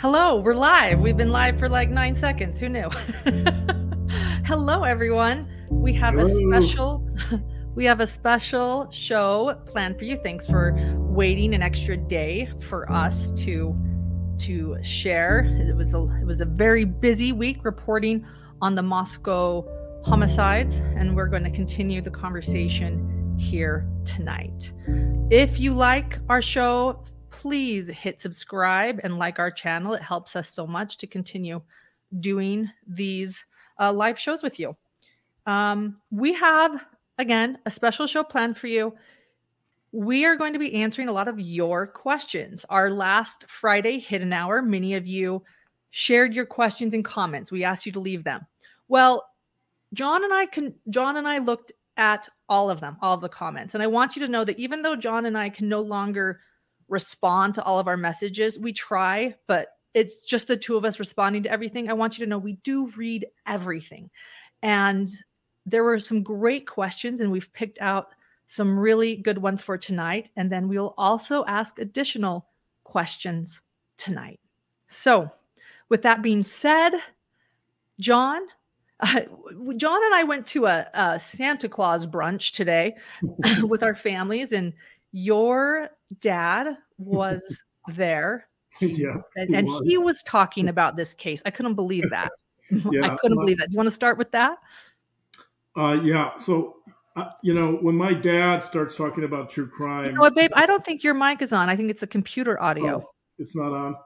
Hello, we're live. We've been live for like nine seconds. Who knew? Hello, everyone. We have a special. We have a special show planned for you. Thanks for waiting an extra day for us to to share. It was a it was a very busy week reporting on the Moscow homicides, and we're going to continue the conversation here tonight. If you like our show, please hit subscribe and like our channel. It helps us so much to continue doing these uh, live shows with you. Um, we have, again, a special show planned for you. We are going to be answering a lot of your questions. Our last Friday hidden hour, many of you shared your questions and comments. We asked you to leave them. Well, John and I can John and I looked at all of them, all of the comments. And I want you to know that even though John and I can no longer respond to all of our messages. We try, but it's just the two of us responding to everything. I want you to know we do read everything. And there were some great questions, and we've picked out some really good ones for tonight. And then we'll also ask additional questions tonight. So, with that being said, John, uh, John and I went to a, a Santa Claus brunch today with our families, and your dad was there. yeah. And, and he was talking about this case. I couldn't believe that. Yeah, I couldn't uh, believe that. Do you want to start with that? Uh, yeah. So, uh, you know, when my dad starts talking about true crime, You know what, babe? I don't think your mic is on. I think it's a computer audio. oh, it's not on.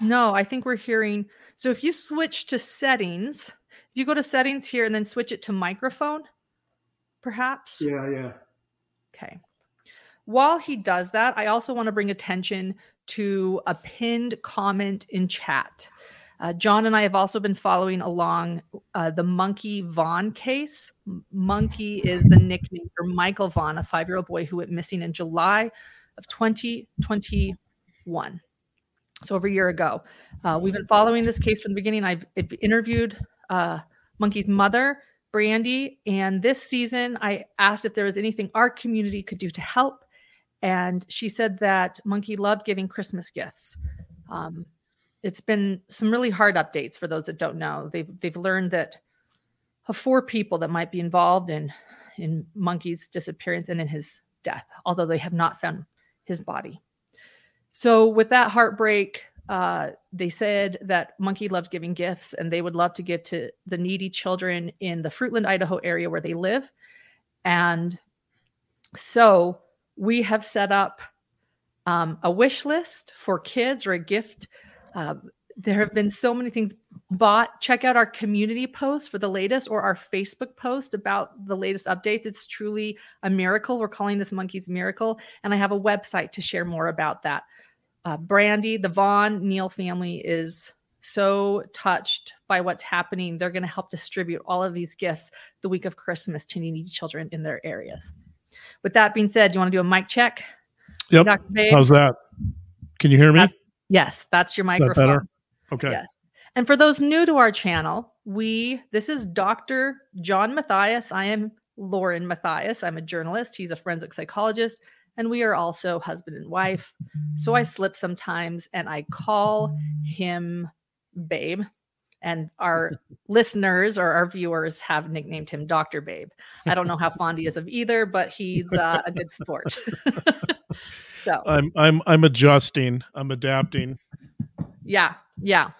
No, I think we're hearing. So if you switch to settings, if you go to settings here and then switch it to microphone, perhaps. Yeah, yeah. Okay. While he does that, I also want to bring attention to a pinned comment in chat. Uh, John and I have also been following along uh, the Monkey Vaughn case. Monkey is the nickname for Michael Vaughn, a five year old boy who went missing in July of 2021. So, over a year ago. Uh, we've been following this case from the beginning. I've, interviewed uh, Monkey's mother, Brandy, and this season I asked if there was anything our community could do to help. And she said that Monkey loved giving Christmas gifts. Um, it's been some really hard updates for those that don't know. They've they've learned that of four people that might be involved in in Monkey's disappearance and in his death, although they have not found his body. So with that heartbreak, uh, they said that Monkey loved giving gifts, and they would love to give to the needy children in the Fruitland, Idaho area where they live. And so we have set up um, a wish list for kids or a gift. Uh, there have been so many things bought. Check out our community post for the latest or our Facebook post about the latest updates. It's truly a miracle. We're calling this Monkey's Miracle. And I have a website to share more about that. Uh, Brandy, the Vaughn Neal family is so touched by what's happening. They're going to help distribute all of these gifts the week of Christmas to needy children in their areas. With that being said, do you want to do a mic check? Yep. Dr. Babe? How's that? Can you hear me? That- Yes, that's your Is that microphone. better? Okay. Yes. And for those new to our channel, we this is Dr. John Matthias. I am Lauren Matthias. I'm a journalist. He's a forensic psychologist, and we are also husband and wife. So I slip sometimes and I call him Babe. And our listeners or our viewers have nicknamed him Dr. Babe. I don't know how fond he is of either, but he's uh, a good sport. so I'm I'm I'm adjusting. I'm adapting. Yeah, yeah.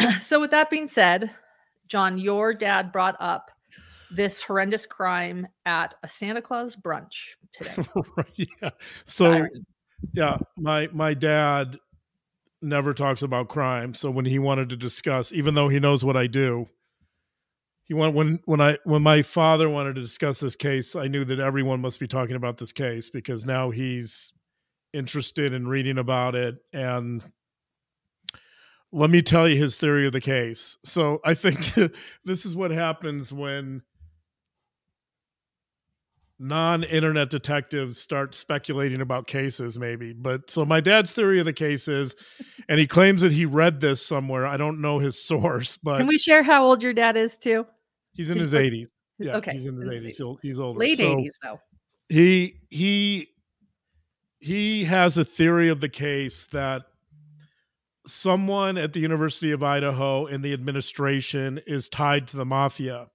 so with that being said, John, your dad brought up this horrendous crime at a Santa Claus brunch today. yeah. So yeah, my my dad never talks about crime. So when he wanted to discuss, even though he knows what I do, he went when when I when my father wanted to discuss this case, I knew that everyone must be talking about this case because now he's interested in reading about it and let me tell you his theory of the case. So I think this is what happens when non-internet detectives start speculating about cases maybe but so my dad's theory of the case is and he claims that he read this somewhere i don't know his source but Can we share how old your dad is too? he's in his 80s yeah okay, he's in his in 80s his He'll- he's older Late So- 80s though. he he he has a theory of the case that someone at the University of Idaho in the administration is tied to the mafia.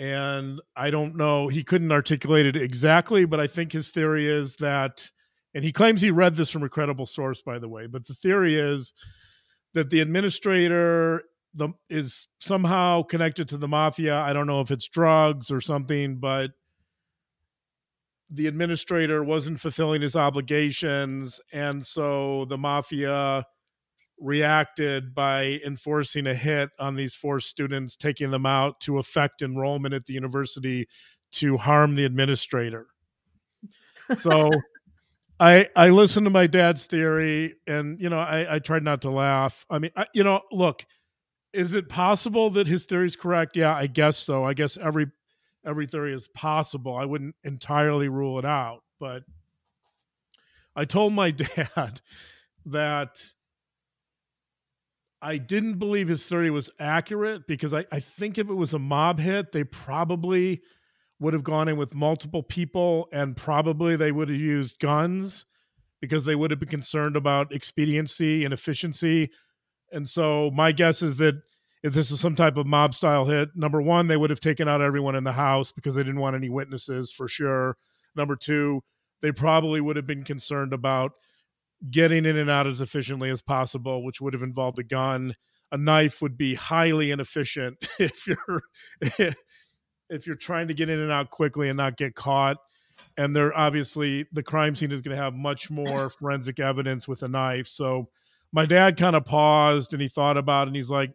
And I don't know, he couldn't articulate it exactly, but I think his theory is that, and he claims he read this from a credible source, by the way, but the theory is that the administrator the, is somehow connected to the mafia. I don't know if it's drugs or something, but the administrator wasn't fulfilling his obligations. And so the mafia reacted by enforcing a hit on these four students, taking them out to affect enrollment at the university to harm the administrator. So I I listened to my dad's theory, and you know I I tried not to laugh. I mean, I, you know, look, is it possible that his theory is correct? Yeah, I guess so. I guess every every theory is possible. I wouldn't entirely rule it out, but I told my dad that I didn't believe his theory was accurate because I, I think if it was a mob hit, they probably would have gone in with multiple people and probably they would have used guns because they would have been concerned about expediency and efficiency. And so my guess is that if this is some type of mob style hit, number one, they would have taken out everyone in the house because they didn't want any witnesses for sure. Number two, they probably would have been concerned about getting in and out as efficiently as possible, which would have involved a gun. A knife would be highly inefficient if you're if you're trying to get in and out quickly and not get caught. And they're obviously the crime scene is going to have much more forensic evidence with a knife. So my dad kind of paused and he thought about it and he's like,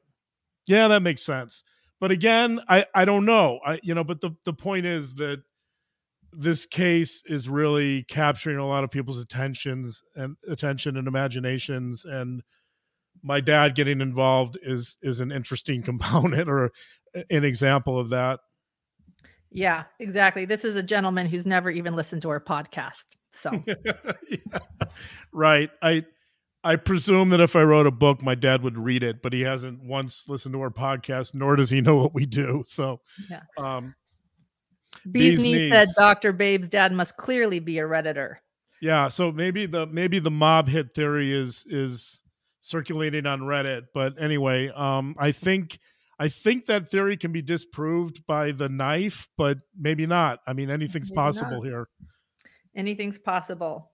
Yeah, that makes sense. But again, I, I don't know. I you know, but the, the point is that this case is really capturing a lot of people's attentions and attention and imaginations and my dad getting involved is is an interesting component or an example of that. Yeah exactly. This is a gentleman who's never even listened to our podcast so. Yeah. right. I i presume that if i wrote a book my dad would read it but he hasn't once listened to our podcast nor does he know what we do so yeah. um Bees, Bees said Dr. Babe's dad must clearly be a redditor. Yeah, so maybe the maybe the mob hit theory is is circulating on Reddit, but anyway, um I think I think that theory can be disproved by the knife, but maybe not. I mean, anything's maybe possible not. here. Anything's possible.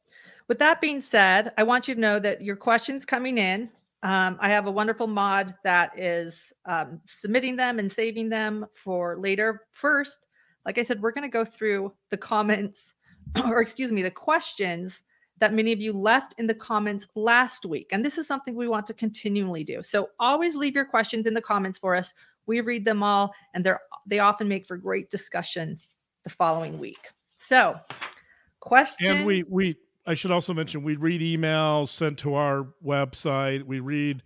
With that being said, I want you to know that your questions coming in, um, I have a wonderful mod that is um, submitting them and saving them for later. First, like I said, we're going to go through the comments, or excuse me, the questions that many of you left in the comments last week. And this is something we want to continually do. So always leave your questions in the comments for us. We read them all, and they're they often make for great discussion the following week. So, question. And we we I should also mention we read emails sent to our website. We read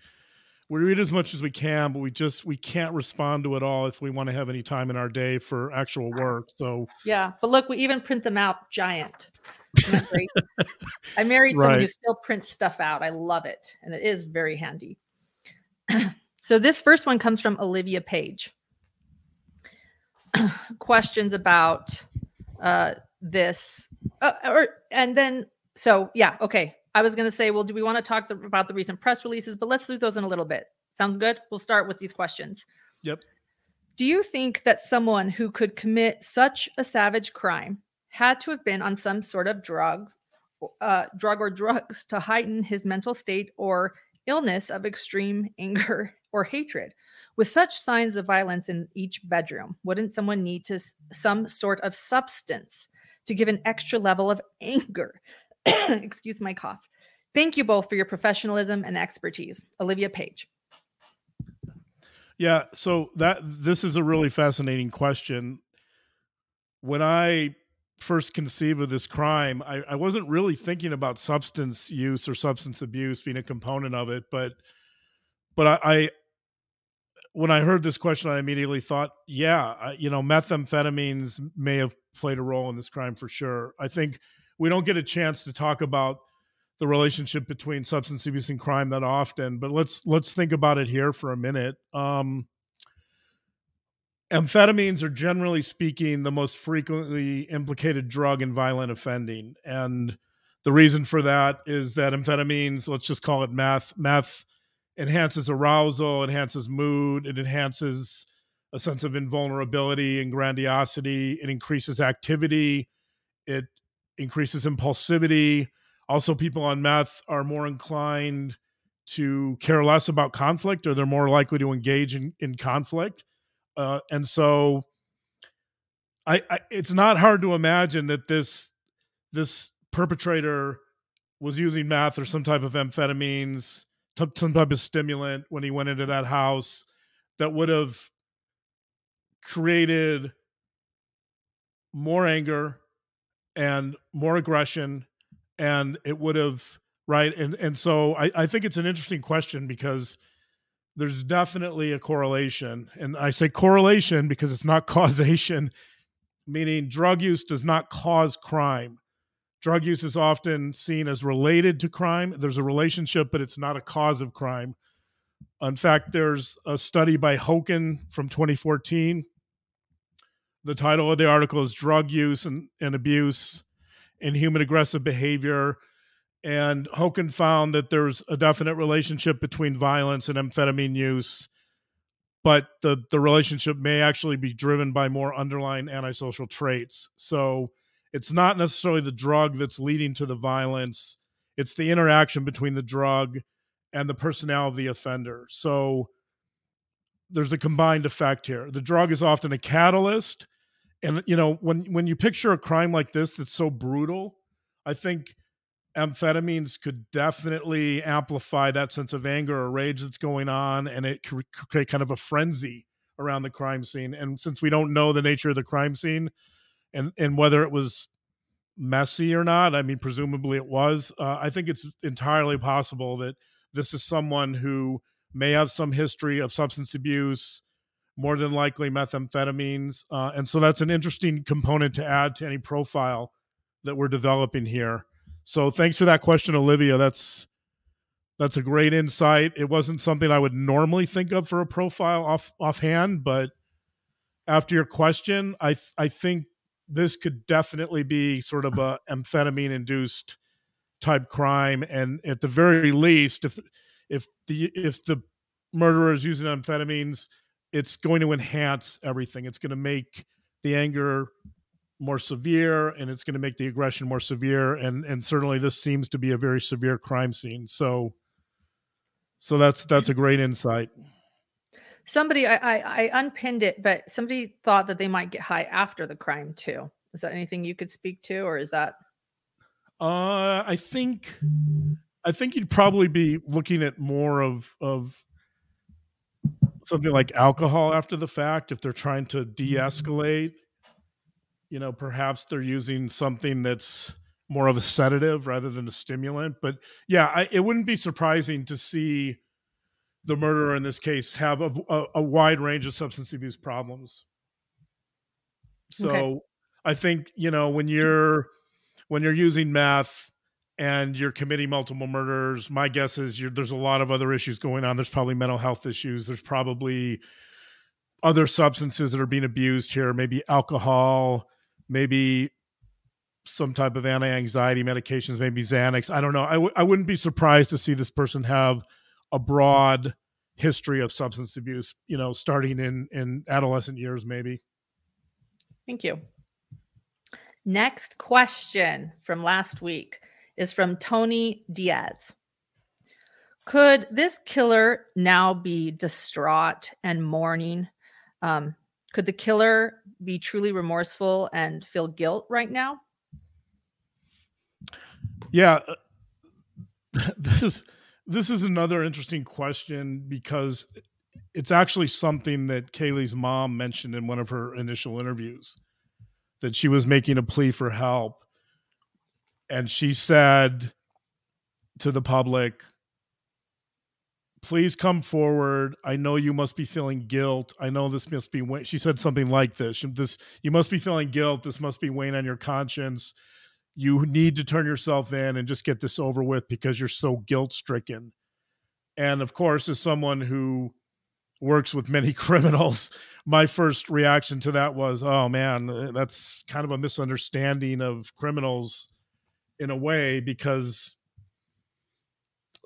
we read as much as we can, but we just we can't respond to it all if we want to have any time in our day for actual work. So yeah, but look, we even print them out giant. I married someone who still prints stuff out. I love it, and it is very handy. so this first one comes from Olivia Page. Questions about uh, this, uh, or and then so yeah, okay. I was going to say, well, do we want to talk the, about the recent press releases? But let's do those in a little bit. Sounds good? We'll start with these questions. Yep. Do you think that someone who could commit such a savage crime had to have been on some sort of drugs, uh, drug or drugs to heighten his mental state or illness of extreme anger or hatred? With such signs of violence in each bedroom, wouldn't someone need to some sort of substance to give an extra level of anger Excuse my cough. Thank you both for your professionalism and expertise. Olivia Page. Yeah, so that this is a really fascinating question. When I first conceived of this crime, I, I wasn't really thinking about substance use or substance abuse being a component of it, but but I, I when I heard this question, I immediately thought, yeah, you know, methamphetamines may have played a role in this crime for sure. I think we don't get a chance to talk about the relationship between substance abuse and crime that often but let's let's think about it here for a minute. Um, amphetamines are generally speaking the most frequently implicated drug in violent offending and the reason for that is that amphetamines let's just call it meth meth enhances arousal, enhances mood, it enhances a sense of invulnerability and grandiosity, it increases activity, it increases impulsivity. Also, people on meth are more inclined to care less about conflict or they're more likely to engage in, in conflict. Uh, and so I, I, it's not hard to imagine that this this perpetrator was using meth or some type of amphetamines, some type of stimulant when he went into that house that would have created more anger and more aggression and it would have right? And and so I, I think it's an interesting question because there's definitely a correlation. And i say correlation because it's not causation meaning drug use does not cause crime. Drug use is often seen as related to crime. There's a relationship but it's not a cause of crime. In fact there's a study by Hoaken from 2014 the title of the article is drug use and, and abuse in human aggressive behavior and Hoaken found that there's a definite relationship between violence and amphetamine use, but the, the relationship may actually be driven by more underlying antisocial traits. So it's not necessarily the drug that's leading to the violence, it's the interaction between the drug and the personnel of the offender. So there's a combined effect here. The drug is often a catalyst. And you know, when when you picture a crime like this that's so brutal, I think amphetamines could definitely amplify that sense of anger or rage that's going on and it could create kind of a frenzy around the crime scene. And since we don't know the nature of the crime scene and and whether it was messy or not i mean presumably it was uh, i think it's entirely possible that this is someone who may have some history of substance abuse more than likely methamphetamines uh, and so that's an interesting component to add to any profile that we're developing here so thanks for that question, Olivia. That's that's a great insight. It wasn't something I would normally think of for a profile off offhand, but after your question, I I think this could definitely be sort of a amphetamine induced type crime, and at the very least, if if the if the murderer is using amphetamines, it's going to enhance everything. It's going to make the anger more severe and it's going to make the aggression more severe and and certainly this seems to be a very severe crime scene. So so that's that's a great insight. Somebody I, I i unpinned it but somebody thought that they might get high after the crime too. Is that anything you could speak to or is that uh i think i think you'd probably be looking at more of of something like alcohol after the fact if they're trying to mm-hmm. de-escalate you know perhaps they're using something that's more of a sedative rather than a stimulant. But yeah I, it wouldn't be surprising to see the murderer in this case have a, a, a wide range of substance abuse problems. So okay. i think you know when you're when you're using meth and you're committing multiple murders my guess is there's a lot of other issues going on there's probably mental health issues there's probably other substances that are being abused here maybe alcohol maybe some type of anti-anxiety medications, maybe Xanax. I don't know. I w- I wouldn't be surprised to see this person have a broad history of substance abuse, you know, starting in in adolescent years maybe. Thank you. Next question from last week is from Tony Diaz. Could this killer now be distraught and mourning um, could the killer be truly remorseful and feel guilt right now? Yeah, uh, this is this is another interesting question because it's actually something that Kaylee's mom mentioned in one of her initial interviews that she was making a plea for help and she said to the public please come forward. I know you must be feeling guilt. I know this must be she said something like this. This you must be feeling guilt. This must be weighing on your conscience. You need to turn yourself in and just get this over with because you're so guilt stricken. And of course, as someone who works with many criminals, my first reaction to that was, oh man, that's kind of a misunderstanding of criminals in a way because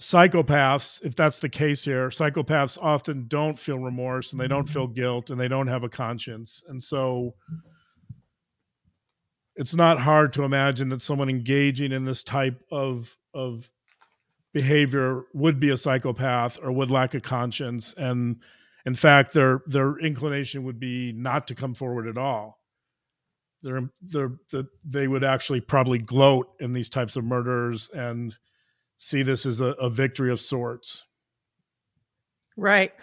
psychopaths, if that's the case here, psychopaths often don't feel remorse and they don't feel guilt and they don't have a conscience. And so it's not hard to imagine that someone engaging in this type of of behavior would be a psychopath or would lack a conscience and in fact their their inclination would be not to come forward at all they're, they're, they would actually probably gloat in these types of murders and see this as a, a victory of sorts. Right.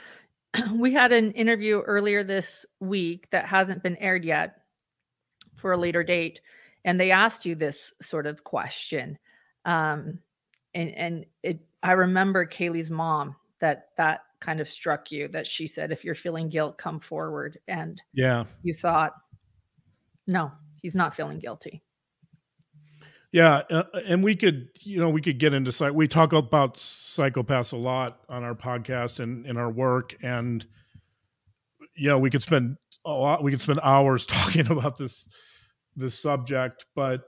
We had an interview earlier this week that hasn't been aired yet for a later date. And they asked you this sort of question. Um, and and it, I remember Kaylee's mom that that kind of struck you that she said, if you're feeling guilt, come forward. And yeah, you thought, no, he's not feeling guilty. Yeah, uh, and we could, you know, we could get into psych. We talk about psychopaths a lot on our podcast and in our work, and you know, we could spend a lot. We could spend hours talking about this this subject, but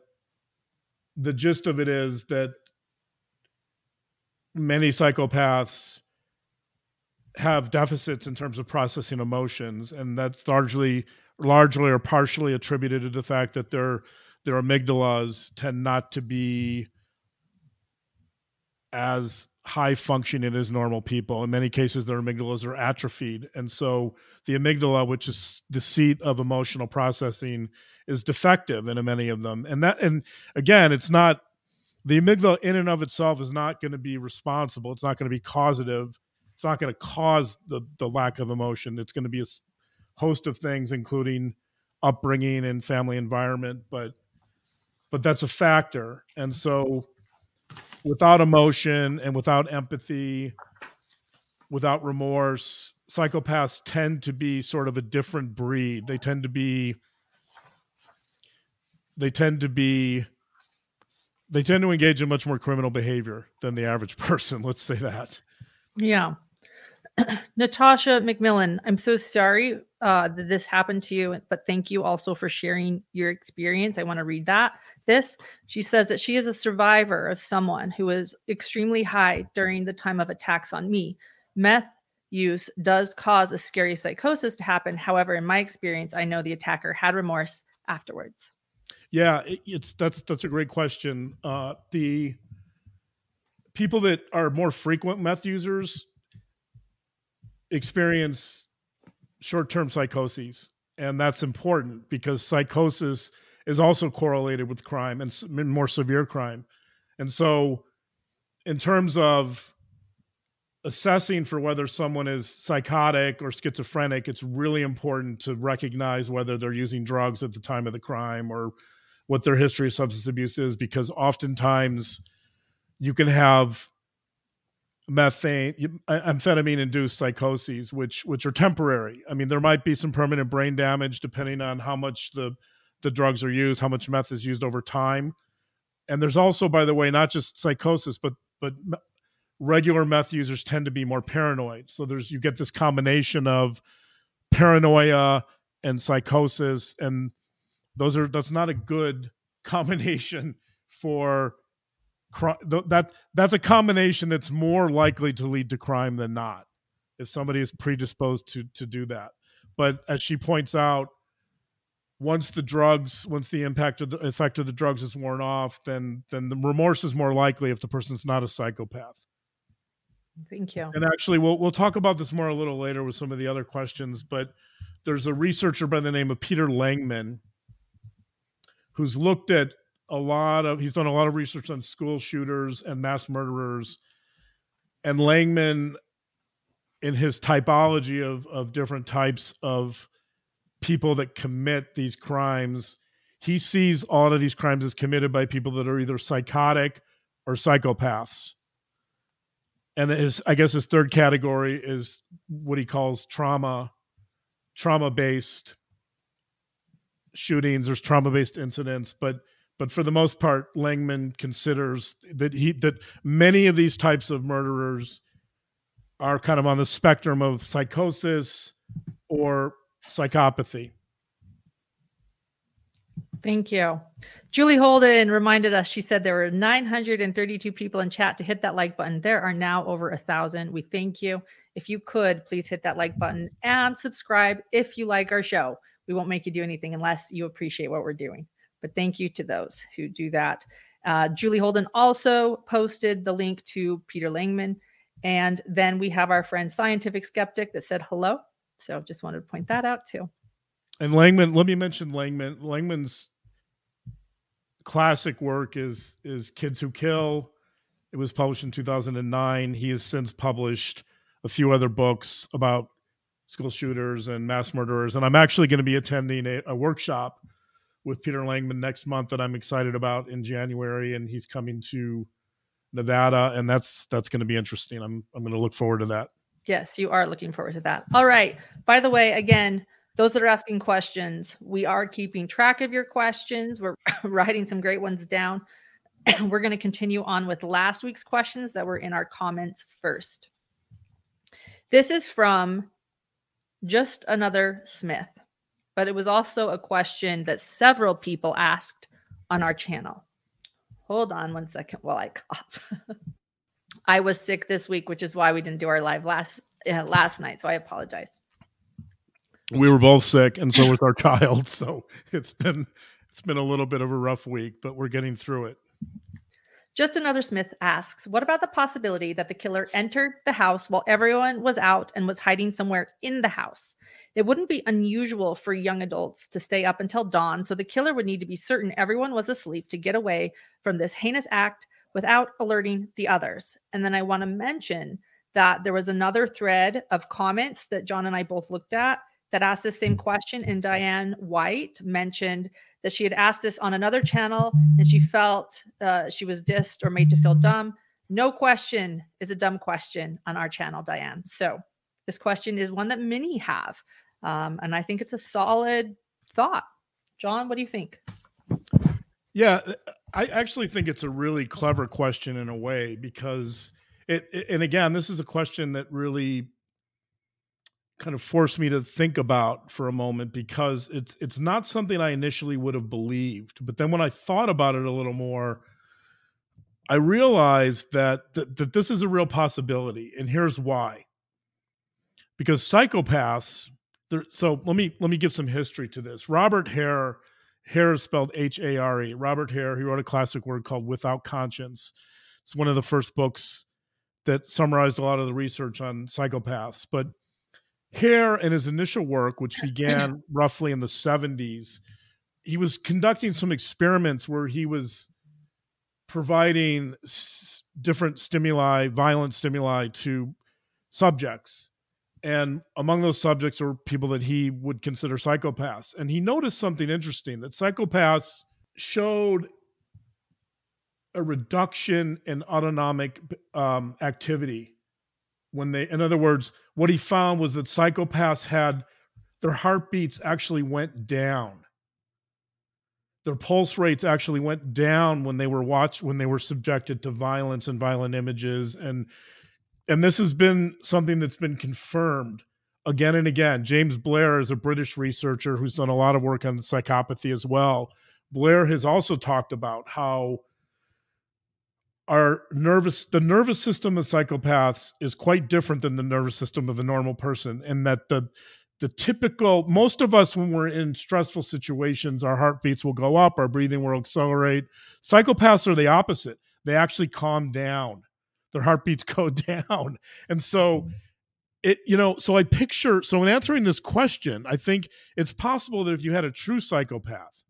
the gist of it is that many psychopaths have deficits in terms of processing emotions, and that's largely largely or partially attributed to the fact that their their amygdalas tend not to be as high functioning as normal people. In many cases, their amygdalas are atrophied. And so the amygdala, which is the seat of emotional processing, is defective in many of them. And that and again, it's not the amygdala in and of itself is not going to be responsible. It's not going to be causative. It's not going to cause the the lack of emotion. It's going to be a host of things, including upbringing and family environment, but but that's a factor. And so without emotion and without empathy, without remorse, psychopaths tend to be sort of a different breed. They tend to be they tend to be they tend to engage in much more criminal behavior than the average person, let's say that. Yeah. Natasha McMillan, I'm so sorry uh, that this happened to you, but thank you also for sharing your experience. I want to read that. This, she says that she is a survivor of someone who was extremely high during the time of attacks on me. Meth use does cause a scary psychosis to happen. However, in my experience, I know the attacker had remorse afterwards. Yeah, it's that's that's a great question. Uh, the people that are more frequent meth users experience short-term psychoses and that's important because psychosis is also correlated with crime and more severe crime. And so in terms of assessing for whether someone is psychotic or schizophrenic it's really important to recognize whether they're using drugs at the time of the crime or what their history of substance abuse is because oftentimes you can have methane amphetamine induced psychoses which which are temporary. I mean there might be some permanent brain damage depending on how much the the drugs are used how much meth is used over time. And there's also by the way not just psychosis but but regular meth users tend to be more paranoid. So there's you get this combination of paranoia and psychosis and those are that's not a good combination for that that's a combination that's more likely to lead to crime than not if somebody is predisposed to to do that. But as she points out once the drugs once the impact of the effect of the drugs is worn off then then the remorse is more likely if the person's not a psychopath. Thank you. And actually we'll we'll talk about this more a little later with some of the other questions but there's a researcher by the name of Peter Langman who's looked at a lot of he's done a lot of research on school shooters and mass murderers. And langman in his typology of of different types of people that commit these crimes he sees all of these crimes as committed by people that are either psychotic or psychopaths. And his i guess his third category is what he calls trauma trauma based shootings. There's trauma based incidents but but for the most part, Langman considers that he that many of these types of murderers are kind of on the spectrum of psychosis or psychopathy. Thank you. Julie Holden reminded us, she said there were 932 people in chat to hit that like button. There are now over a thousand. We thank you. If you could, please hit that like button and subscribe if you like our show. We won't make you do anything unless you appreciate what we're doing. But thank you to those who do that. Uh, Julie Holden also posted the link to Peter Langman. And then we have our friend Scientific Skeptic that said hello. So just wanted to point that out too. And Langman, let me mention Langman. Langman's classic work is is Kids Who Kill. It was published in 2009. He has since published a few other books about school shooters and mass murderers. And I'm actually going to be attending a, a workshop with Peter Langman next month that I'm excited about in January, and he's coming to Nevada, and that's that's going to be interesting. I'm I'm going to look forward to that. Yes, you are looking forward to that. All right. By the way, again, those that are asking questions, we are keeping track of your questions. We're writing some great ones down. We're going to continue on with last week's questions that were in our comments first. This is from just another Smith, but it was also a question that several people asked on our channel. Hold on one second while I cough. I was sick this week, which is why we didn't do our live last uh, last night. So I apologize. We were both sick, and so was our child. So it's been it's been a little bit of a rough week, but we're getting through it. Just another Smith asks, what about the possibility that the killer entered the house while everyone was out and was hiding somewhere in the house? It wouldn't be unusual for young adults to stay up until dawn, so the killer would need to be certain everyone was asleep to get away from this heinous act without alerting the others. And then I want to mention that there was another thread of comments that John and I both looked at that asked the same question, and Diane White mentioned that she had asked this on another channel and she felt uh, she was dissed or made to feel dumb. No question is a dumb question on our channel, Diane. So this question is one that many have. Um, and I think it's a solid thought. John, what do you think? Yeah, uh, I actually think it's a really clever question in a way because it, and again, this is a question that really kind of forced me to think about for a moment because it's it's not something I initially would have believed. But then when I thought about it a little more, I realized that that, that this is a real possibility, and here's why. Because psychopaths, so let me let me give some history to this. Robert Hare, Hare is spelled H A R E. Robert Hare, he wrote a classic work called Without Conscience. It's one of the first books that summarized a lot of the research on psychopaths, but Hare, in his initial work, which began roughly in the 70s, he was conducting some experiments where he was providing s- different stimuli, violent stimuli to subjects. And among those subjects were people that he would consider psychopaths. And he noticed something interesting that psychopaths showed a reduction in autonomic um, activity when they in other words what he found was that psychopaths had their heartbeats actually went down their pulse rates actually went down when they were watched when they were subjected to violence and violent images and and this has been something that's been confirmed again and again. James blair is a british researcher who's done a lot of work on psychopathy as well. Blair has also talked about how our nervous the nervous system of psychopaths is quite different than the nervous system of a normal person and that the the typical most of us when we're in stressful situations our heartbeats will go up our breathing will accelerate. Psychopaths are the opposite. They actually calm down their heartbeats go down. And so mm-hmm. it you know so i picture so in answering this question i think it's possible that if you had a true psychopath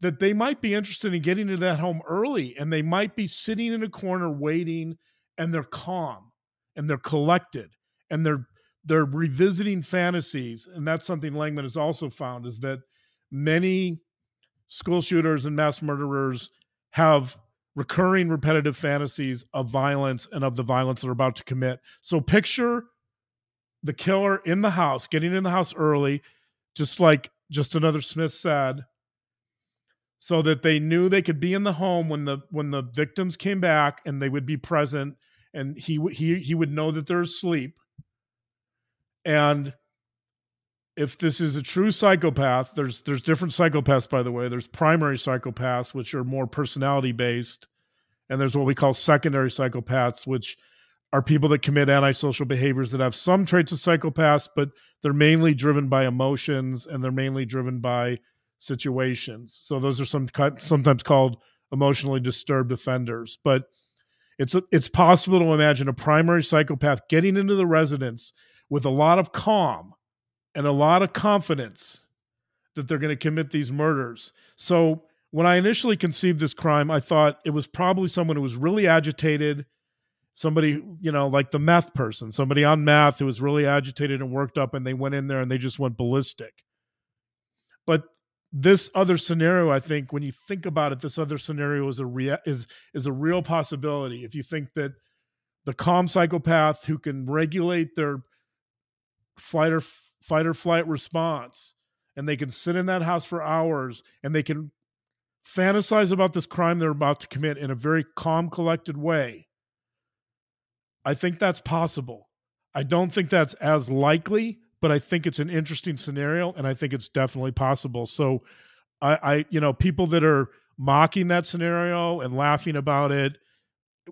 that they might be interested in getting to that home early and they might be sitting in a corner waiting and they're calm and they're collected and they're they're revisiting fantasies. And that's something langman has also found is that many school shooters and mass murderers have recurring repetitive fantasies of violence and of the violence they're about to commit. So picture the killer in the house getting in the house early just like just another smith said so that they knew they could be in the home when the when the victims came back and they would be present and he he he would know that they're asleep. And if this is a true psychopath, there's there's different psychopaths by the way. There's primary psychopaths which are more personality based, and there's what we call secondary psychopaths which are people that commit antisocial behaviors that have some traits of psychopaths, but they're mainly driven by emotions and they're mainly driven by situations. So those are some sometimes called emotionally disturbed offenders. But it's it's possible to imagine a primary psychopath getting into the residence with a lot of calm and a lot of confidence that they're going to commit these murders. So when I initially conceived this crime, I thought it was probably someone who was really agitated somebody, you know, like the meth person, somebody on meth who was really agitated and worked up and they went in there and they just went ballistic. But this other scenario, I think, when you think about it, this other scenario is a rea- is is a real possibility. If you think that the calm psychopath who can regulate their flight or fight or flight response, and they can sit in that house for hours and they can fantasize about this crime they're about to commit in a very calm, collected way I think that's possible. I don't think that's as likely, but I think it's an interesting scenario, and I think it's definitely possible. So, I, I you know, people that are mocking that scenario and laughing about it,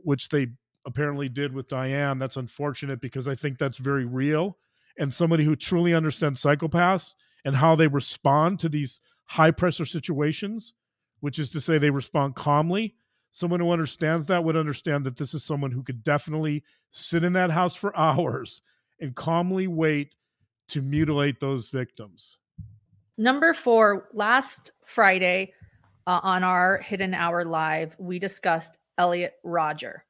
which they apparently did with Diane, that's unfortunate because I think that's very real. And somebody who truly understands psychopaths and how they respond to these high pressure situations, which is to say they respond calmly, someone who understands that would understand that this is someone who could definitely sit in that house for hours and calmly wait to mutilate those victims. Number four, last Friday uh, on our Hidden Hour Live, we discussed Elliot Rodger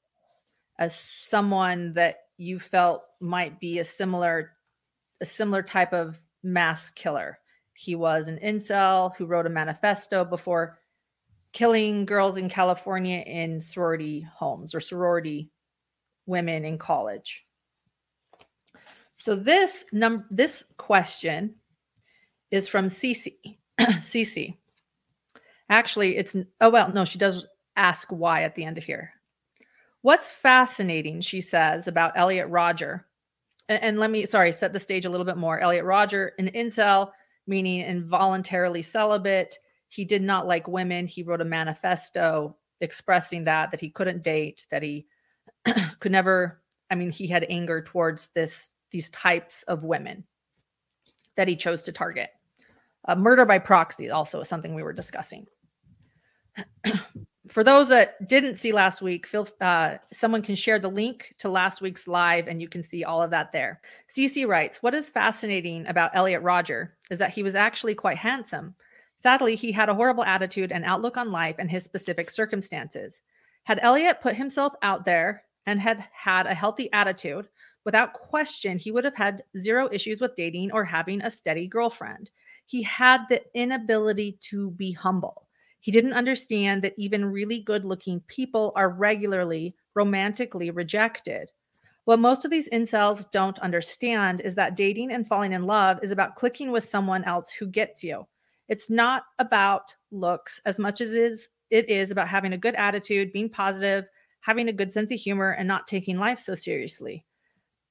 as someone that you felt might be a similar a similar type of mass killer. He was an incel who wrote a manifesto before killing girls in California in sorority homes or sorority women in college. So this num this question is from Cece. Cece. Actually, it's oh well, no, she does ask why at the end of here. What's fascinating, she says, about Elliot Rodger, and, let me sorry, set the stage a little bit more. Elliot Rodger, an incel, meaning involuntarily celibate, he did not like women. He wrote a manifesto expressing that that he couldn't date, that he could never. I mean, he had anger towards this these types of women that he chose to target. Uh, murder by proxy also is something we were discussing. For those that didn't see last week, feel uh, someone can share the link to last week's live, and you can see all of that there. CC writes, "What is fascinating about Elliot Rodger is that he was actually quite handsome." Sadly, he had a horrible attitude and outlook on life and his specific circumstances. Had Elliot put himself out there and had had a healthy attitude, without question, he would have had zero issues with dating or having a steady girlfriend. He had the inability to be humble. He didn't understand that even really good looking people are regularly romantically rejected. What most of these incels don't understand is that dating and falling in love is about clicking with someone else who gets you. It's not about looks as much as it is it is about having a good attitude, being positive, having a good sense of humor, and not taking life so seriously.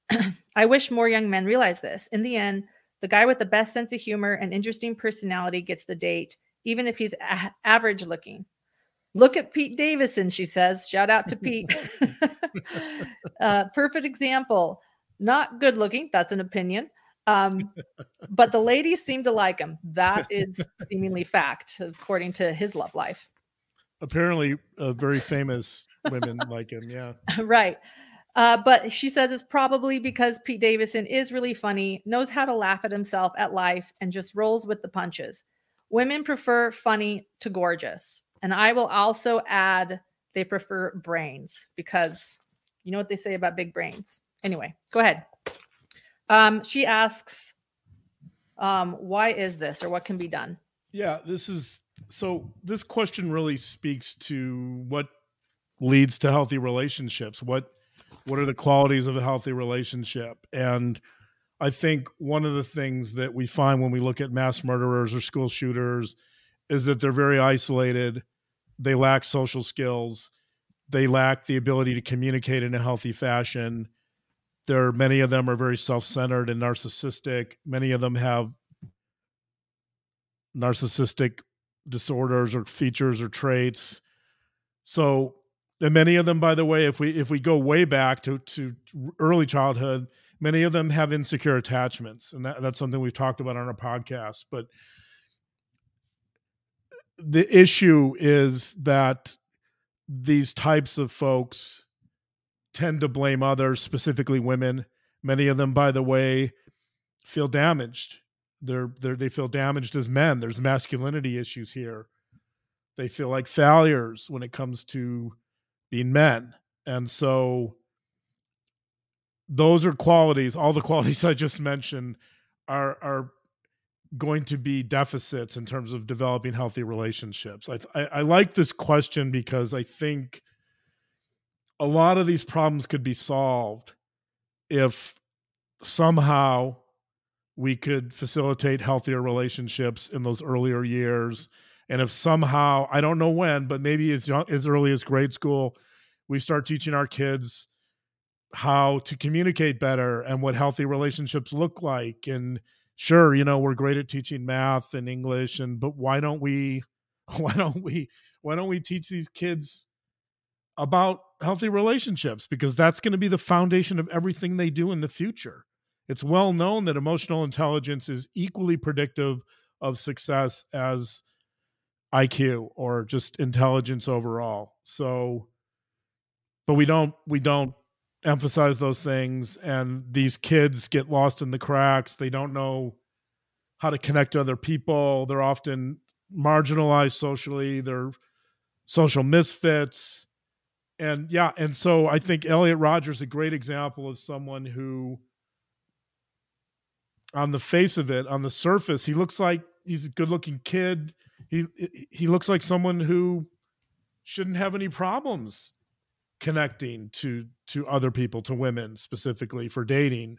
I wish more young men realize this. In the end, the guy with the best sense of humor and interesting personality gets the date, even if he's a- average looking. Look at Pete Davidson, she says. Shout out to Pete. uh, perfect example. Not good looking. That's an opinion. Um, but the ladies seem to like him. That is seemingly fact, according to his love life. Apparently, uh, very famous women like him. Yeah. right. Uh, but she says it's probably because Pete Davidson is really funny, knows how to laugh at himself at life, and just rolls with the punches. Women prefer funny to gorgeous. And I will also add they prefer brains because you know what they say about big brains. Anyway, go ahead. Um, she asks, um, why is this or what can be done? Yeah, this is so this question really speaks to what leads to healthy relationships. What what are the qualities of a healthy relationship? And I think one of the things that we find when we look at mass murderers or school shooters is that they're very isolated. They lack social skills. They lack the ability to communicate in a healthy fashion there are many of them are very self-centered and narcissistic many of them have narcissistic disorders or features or traits. So, and many of them, by the way, if we if we go way back to to early childhood, many of them have insecure attachments, and that, that's something we've talked about on our podcast. But the issue is that these types of folks tend to blame others, specifically women. Many of them, by the way, feel damaged. They're, they're they feel damaged as men. There's masculinity issues here. They feel like failures when it comes to being men, and so those are qualities. All the qualities I just mentioned are are going to be deficits in terms of developing healthy relationships. I, I, I like this question because I think a lot of these problems could be solved if somehow we could facilitate healthier relationships in those earlier years and if somehow i don't know when but maybe as young as early as grade school we start teaching our kids how to communicate better and what healthy relationships look like. And sure you know we're great at teaching math and english and but why don't we why don't we why don't we teach these kids about healthy relationships? Because that's going to be the foundation of everything they do in the future. It's well known that emotional intelligence is equally predictive of success as IQ or just intelligence overall. So but we don't we don't emphasize those things and these kids get lost in the cracks. They don't know how to connect to other people. They're often marginalized socially. They're social misfits. And yeah and so i think elliot rodgers is a great example of someone who on the face of it on the surface he looks like he's a good looking kid he he looks like someone who shouldn't have any problems connecting to to other people to women specifically for dating.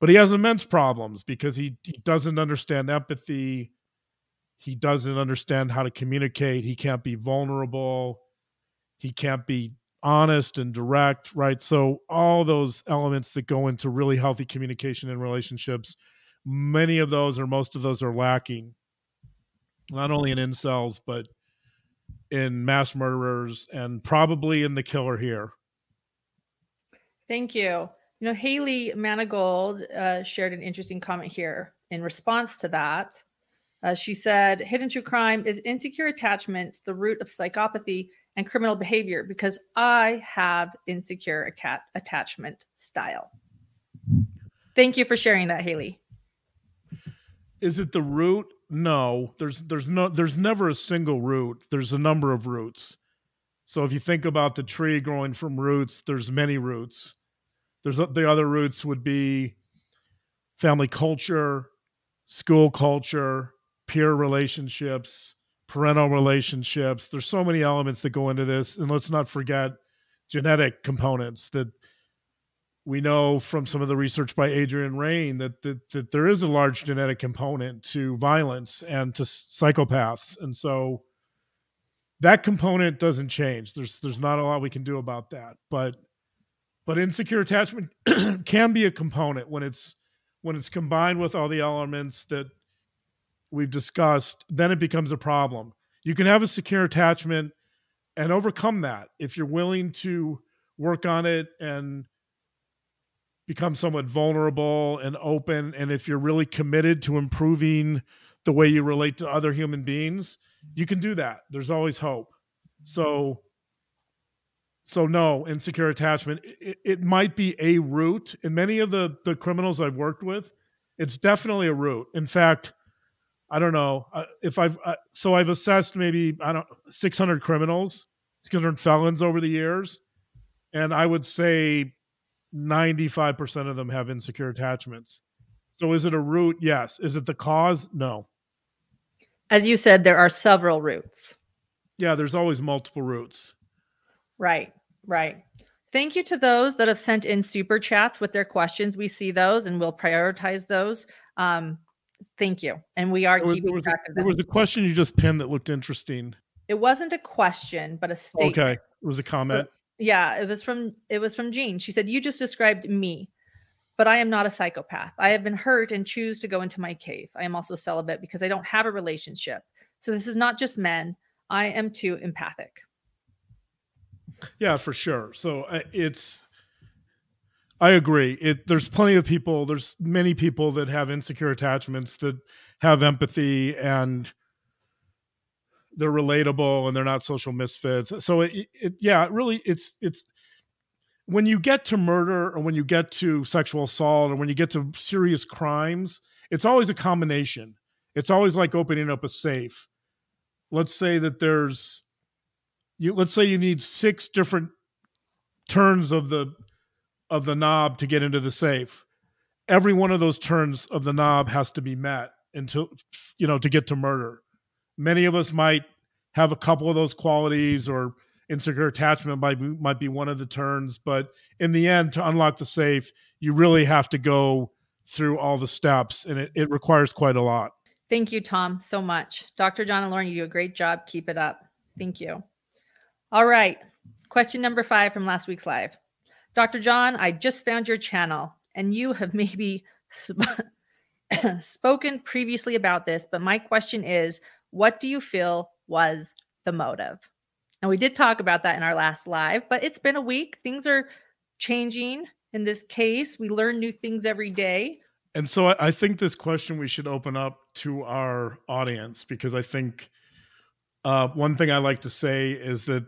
But he has immense problems because he, he doesn't understand empathy. He doesn't understand how to communicate. He can't be vulnerable. He can't be honest and direct right? So all those elements that go into really healthy communication in relationships many of those or most of those are lacking not only in incels but in mass murderers and probably in the killer here. Thank you. You know, Haley Manigold uh, shared an interesting comment here in response to that. Uh, she said, Hidden true crime is insecure attachments, the root of psychopathy and criminal behavior, because I have insecure attachment style. Thank you for sharing that, Haley. Is it the root no there's there's no there's never a single root. There's a number of roots. So if you think about the tree growing from roots there's many roots. There's the other roots would be family culture school culture peer relationships parental relationships. There's so many elements that go into this. And let's not forget genetic components that we know from some of the research by Adrian Raine that, that that there is a large genetic component to violence and to psychopaths, and so that component doesn't change. There's there's not a lot we can do about that, but but insecure attachment can be a component when it's when it's combined with all the elements that we've discussed. Then it becomes a problem. You can have a secure attachment and overcome that if you're willing to work on it and become somewhat vulnerable and open and if you're really committed to improving the way you relate to other human beings you can do that. There's always hope. So so no insecure attachment. It, it might be a root. In many of the the criminals i've worked with it's definitely a root. In fact i don't know if i've uh, so i've assessed maybe i don't 600 criminals 600 felons over the years and i would say 95% of them have insecure attachments. So is it a root? Yes. Is it the cause? No. As you said, there are several roots. Yeah, there's always multiple roots. Right, right. Thank you to those that have sent in super chats with their questions. We see those and we'll prioritize those. Um, thank you. And we are there keeping was, track of them. There was a question you just pinned that looked interesting. It wasn't a question, but a statement. Okay. It was a comment. Yeah, it was from it was from Jean. She said, "You just described me. but I am not a psychopath. I have been hurt and choose to go into my cave. I am also celibate because I don't have a relationship. So this is not just men. I am too empathic. Yeah, for sure. So uh, it's I agree. It there's plenty of people, there's many people that have insecure attachments that have empathy and they're relatable and they're not social misfits. So it, it yeah, it really it's it's when you get to murder or when you get to sexual assault or when you get to serious crimes, it's always a combination. It's always like opening up a safe. Let's say that there's you let's say you need six different turns of the of the knob to get into the safe. Every one of those turns of the knob has to be met until you know to get to murder. Many of us might have a couple of those qualities or insecure attachment might be, might be one of the turns, but in the end to unlock the safe, you really have to go through all the steps and it, it requires quite a lot. Thank you, Tom, so much. Dr. John and Lauren, you do a great job. Keep it up. Thank you. All right. Question number five from last week's live. Dr. John, I just found your channel and you have maybe sp- spoken previously about this, but my question is what do you feel was the motive? And we did talk about that in our last live, but it's been a week. Things are changing in this case. We learn new things every day. And so I think this question we should open up to our audience because I think uh, one thing I like to say is that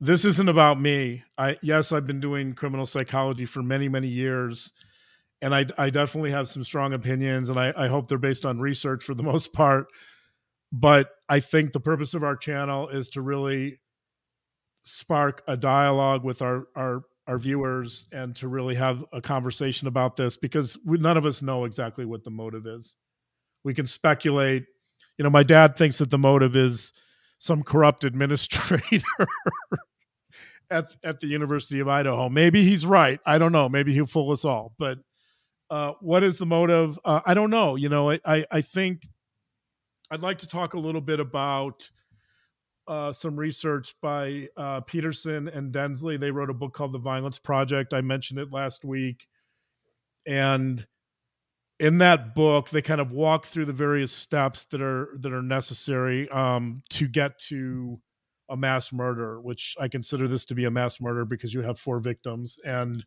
this isn't about me. I yes, I've been doing criminal psychology for many, many years, and I, I definitely have some strong opinions, and I, I hope they're based on research for the most part. But I think the purpose of our channel is to really spark a dialogue with our our our viewers and to really have a conversation about this because we, none of us know exactly what the motive is. We can speculate. You know, my dad thinks that the motive is some corrupt administrator at at the University of Idaho. Maybe he's right. I don't know. Maybe he'll fool us all. But uh, what is the motive? Uh, I don't know. You know, I, I, I think I'd like to talk a little bit about uh, some research by uh, Peterson and Densley. They wrote a book called The Violence Project. I mentioned it last week, and in that book they kind of walk through the various steps that are that are necessary um, to get to a mass murder, which I consider this to be a mass murder because you have four victims and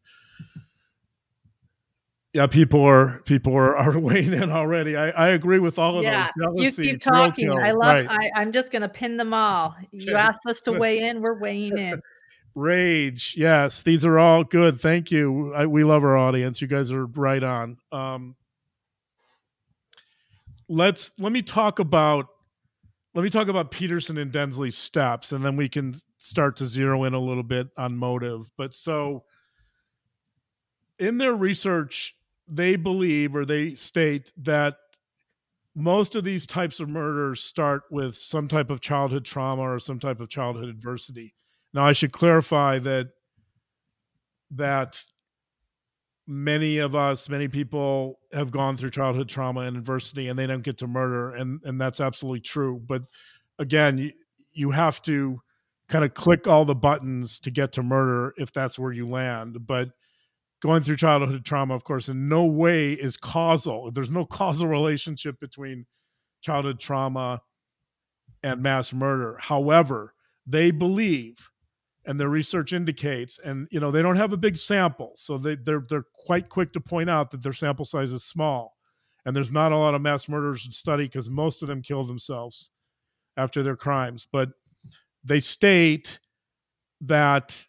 yeah, people are people are, are weighing in already. I, I agree with all of yeah, those. Jealousy, you keep talking. I love. Right. I, am just going to pin them all. You asked us to weigh in. We're weighing in. Rage. Yes, these are all good. Thank you. I, we love our audience. You guys are right on. Um, let's let me talk about let me talk about Peterson and Densley's steps, and then we can start to zero in a little bit on motive. But so in their research, they believe or they state that most of these types of murders start with some type of childhood trauma or some type of childhood adversity. Now, I should clarify that that many of us, many people have gone through childhood trauma and adversity, and they don't get to murder, and and that's absolutely true. But again, you, you have to kind of click all the buttons to get to murder if that's where you land. But going through childhood trauma, of course, in no way is causal. There's no causal relationship between childhood trauma and mass murder. However, they believe, and their research indicates, and you know they don't have a big sample, so they, they're they're quite quick to point out that their sample size is small, and there's not a lot of mass murderers in study because most of them kill themselves after their crimes. But they state that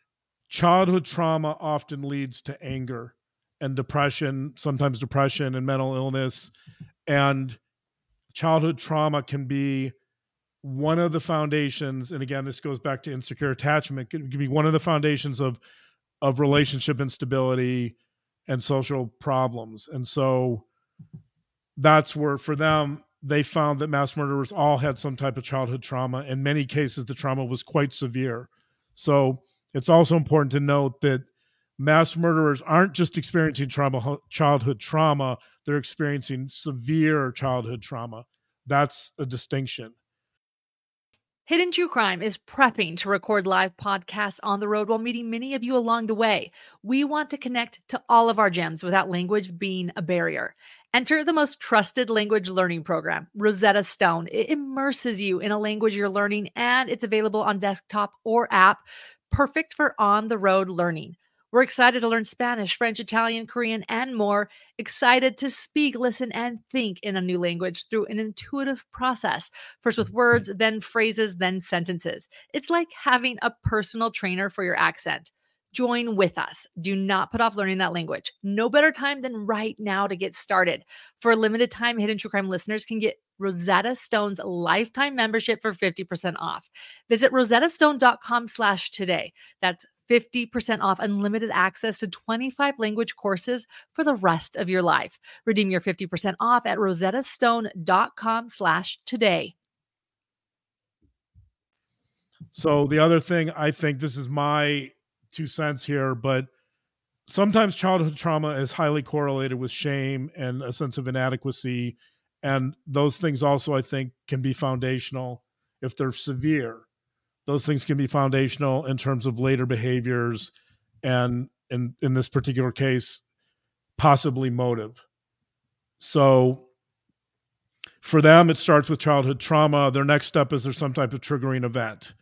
childhood trauma often leads to anger and depression, sometimes depression and mental illness. And childhood trauma can be one of the foundations. And again, this goes back to insecure attachment, it can be one of the foundations of of relationship instability and social problems. And so that's where for them they found that mass murderers all had some type of childhood trauma. In many cases, the trauma was quite severe. So it's also important to note that mass murderers aren't just experiencing trauma, childhood trauma, they're experiencing severe childhood trauma. That's a distinction. Hidden True Crime is prepping to record live podcasts on the road while meeting many of you along the way. We want to connect to all of our gems without language being a barrier. Enter the most trusted language learning program, Rosetta Stone. It immerses you in a language you're learning and it's available on desktop or app, perfect for on the road learning. We're excited to learn Spanish, French, Italian, Korean, and more. Excited to speak, listen, and think in a new language through an intuitive process. First with words, then phrases, then sentences. It's like having a personal trainer for your accent. Join with us. Do not put off learning that language. No better time than right now to get started. For a limited time, Hidden True Crime listeners can get Rosetta Stone's lifetime membership for 50% off. Visit rosettastone.com slash today. That's 50% off unlimited access to 25 language courses for the rest of your life. Redeem your 50% off at rosettastone.com slash today. So the other thing, I think this is my two cents here, but sometimes childhood trauma is highly correlated with shame and a sense of inadequacy. And those things also, I think, can be foundational if they're severe. Those things can be foundational in terms of later behaviors and in in this particular case possibly motive. So for them it starts with childhood trauma. Their next step is there's some type of triggering event.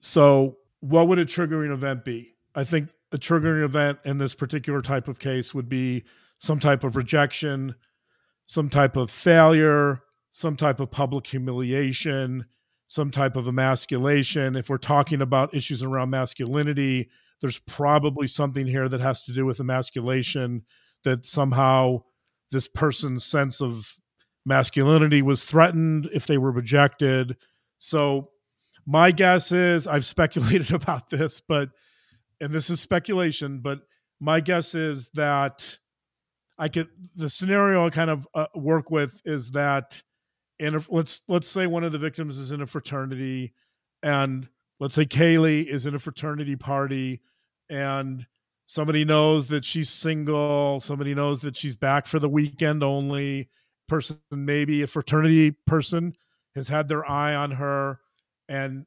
So what would a triggering event be i think a triggering event in this particular type of case would be some type of rejection some type of failure some type of public humiliation some type of emasculation. If we're talking about issues around masculinity, there's probably something here that has to do with emasculation that somehow this person's sense of masculinity was threatened if they were rejected. So my guess is I've speculated about this, but and this is speculation, but my guess is that I could the scenario I kind of uh, work with is that and let's let's say one of the victims is in a fraternity and let's say Kaylee is in a fraternity party and somebody knows that she's single, somebody knows that she's back for the weekend only, person maybe a fraternity person has had their eye on her and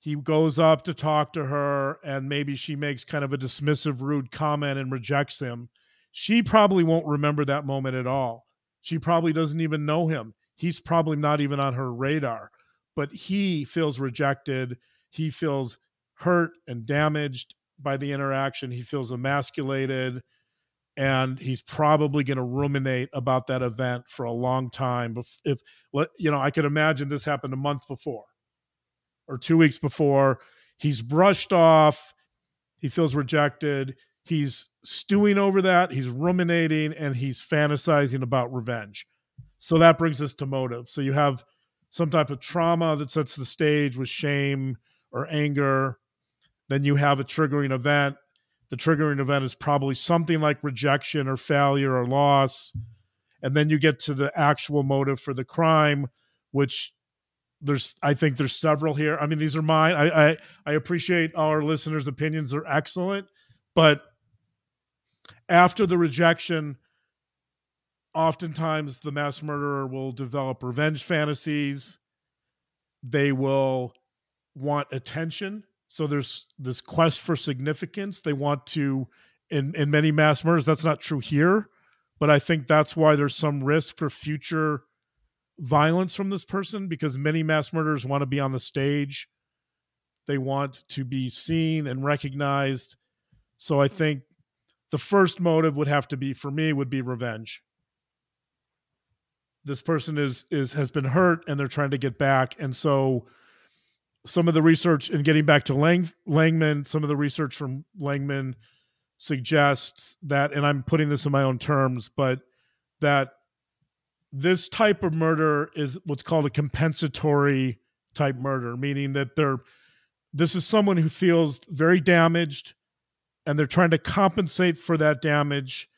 he goes up to talk to her and maybe she makes kind of a dismissive rude comment and rejects him. She probably won't remember that moment at all. She probably doesn't even know him he's probably not even on her radar, but he feels rejected. He feels hurt and damaged by the interaction. He feels emasculated and he's probably going to ruminate about that event for a long time. If, you know, I could imagine this happened a month before or two weeks before. He's brushed off. He feels rejected. He's stewing over that. He's ruminating and he's fantasizing about revenge. So that brings us to motive. So you have some type of trauma that sets the stage with shame or anger. Then you have a triggering event. The triggering event is probably something like rejection or failure or loss. And then you get to the actual motive for the crime, which there's I think there's several here. I mean, these are mine. I I, I appreciate our listeners' opinions. They're excellent. But after the rejection, oftentimes the mass murderer will develop revenge fantasies. They will want attention. So there's this quest for significance. They want to, in, in many mass murders, that's not true here, but I think that's why there's some risk for future violence from this person because many mass murderers want to be on the stage. They want to be seen and recognized. So I mm-hmm. think the first motive would have to be for me would be revenge this person is is has been hurt and they're trying to get back and so some of the research and getting back to Lang, langman some of the research from langman suggests that and i'm putting this in my own terms but that this type of murder is what's called a compensatory type murder meaning that they're this is someone who feels very damaged and they're trying to compensate for that damage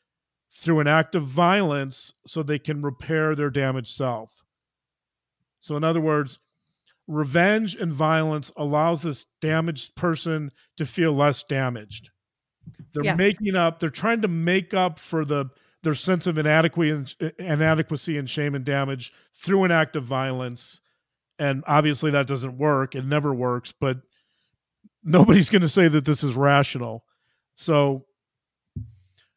through an act of violence so they can repair their damaged self. So, in other words, revenge and violence allows this damaged person to feel less damaged. They're yeah. making up, they're trying to make up for the their sense of inadequacy and, shame and damage through an act of violence. and obviously that doesn't work. It never works, but nobody's going to say that this is rational. So,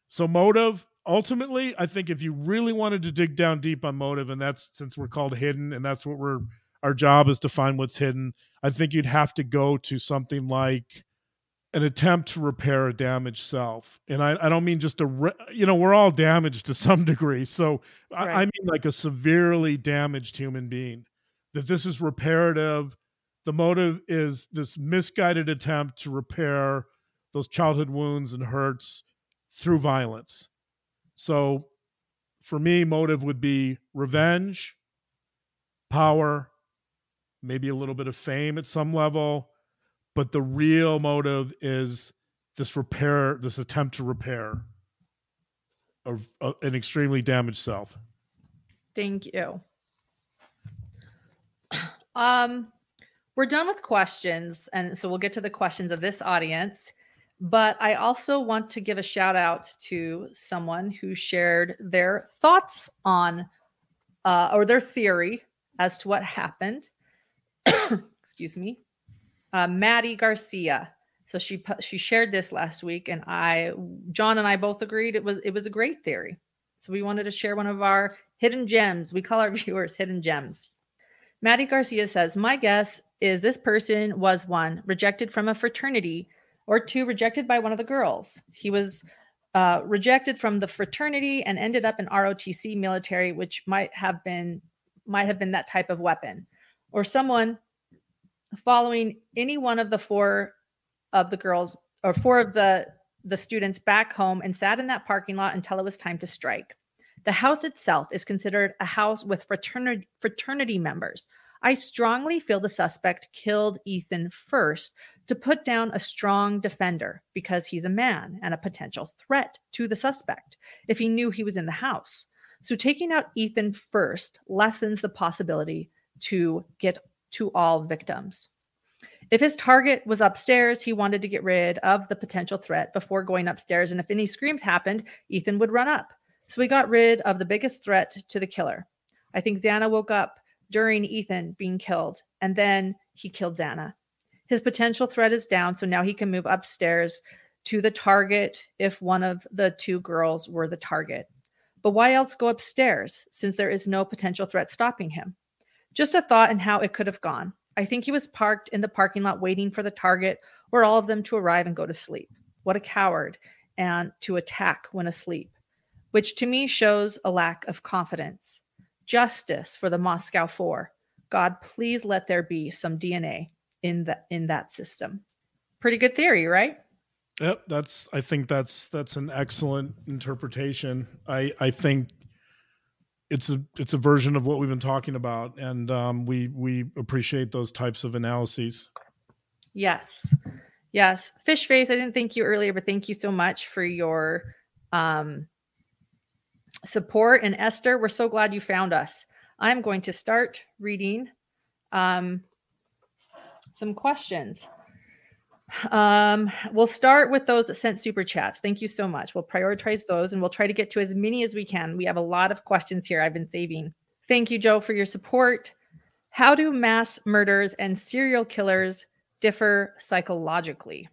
so motive. Ultimately, I think if you really wanted to dig down deep on motive, and that's since we're called hidden, and that's what we're our job is to find what's hidden. I think you'd have to go to something like an attempt to repair a damaged self. And I, I don't mean just a, re- you know, we're all damaged to some degree. So right. I, I mean like a severely damaged human being, that this is reparative. The motive is this misguided attempt to repair those childhood wounds and hurts through violence. So for me, motive would be revenge, power, maybe a little bit of fame at some level, but the real motive is this repair, this attempt to repair a, a, an extremely damaged self. Thank you. Um, we're done with questions, and so we'll get to the questions of this audience. But I also want to give a shout out to someone who shared their thoughts on uh, or their theory as to what happened. Excuse me uh, Maddie Garcia. So she she shared this last week, and I, John and I both agreed it was it was a great theory. So we wanted to share one of our hidden gems. We call our viewers hidden gems. Maddie Garcia says, "My guess is this person was one rejected from a fraternity, or two rejected by one of the girls. He was." Uh, rejected from the fraternity and ended up in ROTC military, which might have been might have been that type of weapon, or someone following any one of the four of the girls or four of the the students back home and sat in that parking lot until it was time to strike. The house itself is considered a house with fraternity fraternity members. I strongly feel the suspect killed Ethan first to put down a strong defender because he's a man and a potential threat to the suspect if he knew he was in the house. So taking out Ethan first lessens the possibility to get to all victims. If his target was upstairs, he wanted to get rid of the potential threat before going upstairs. And if any screams happened, Ethan would run up. So he got rid of the biggest threat to the killer. I think Xana woke up during Ethan being killed, and then he killed Xana. His potential threat is down, so now he can move upstairs to the target if one of the two girls were the target. But why else go upstairs since there is no potential threat stopping him? Just a thought and how it could have gone. I think he was parked in the parking lot waiting for the target or all of them to arrive and go to sleep. What a coward and to attack when asleep, which to me shows a lack of confidence. Justice for the Moscow 4. God, please let there be some DNA in that in that system. Pretty good theory, right? Yep, that's I think that's that's an excellent interpretation. I I think it's a it's a version of what we've been talking about, and um, we we appreciate those types of analyses. Yes, yes. Fish face. I didn't thank you earlier, but thank you so much for your um, support. And Esther, we're so glad you found us. I'm going to start reading um, some questions. Um, we'll start with those that sent super chats. Thank you so much. We'll prioritize those and we'll try to get to as many as we can. We have a lot of questions here I've been saving. Thank you, Joe, for your support. How do mass murders and serial killers differ psychologically?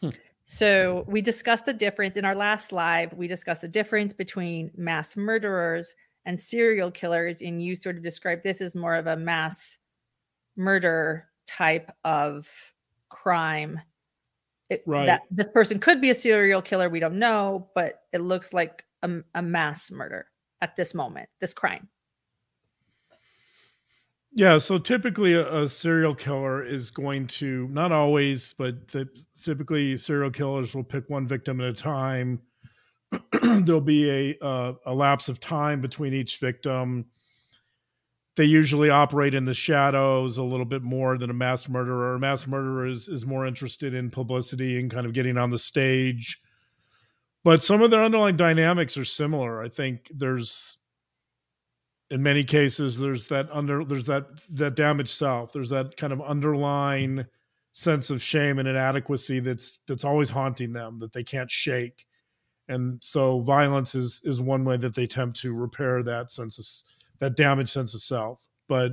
Hmm. So, we discussed the difference in our last live. We discussed the difference between mass murderers and serial killers. And you sort of described this as more of a mass murder type of crime. It, right. That this person could be a serial killer. We don't know, but it looks like a, a mass murder at this moment, this crime. Yeah, so typically a, a, serial killer is going to not always, but the, typically serial killers will pick one victim at a time. There'll be a, a, a lapse of time between each victim they usually operate in the shadows a little bit more than a mass murderer. A mass murderer is, is more interested in publicity and kind of getting on the stage. But some of their underlying dynamics are similar. I think there's in many cases there's that under there's that that damaged self. There's that kind of underlying sense of shame and inadequacy that's that's always haunting them that they can't shake. And so violence is is one way that they attempt to repair that sense of that damaged sense of self. But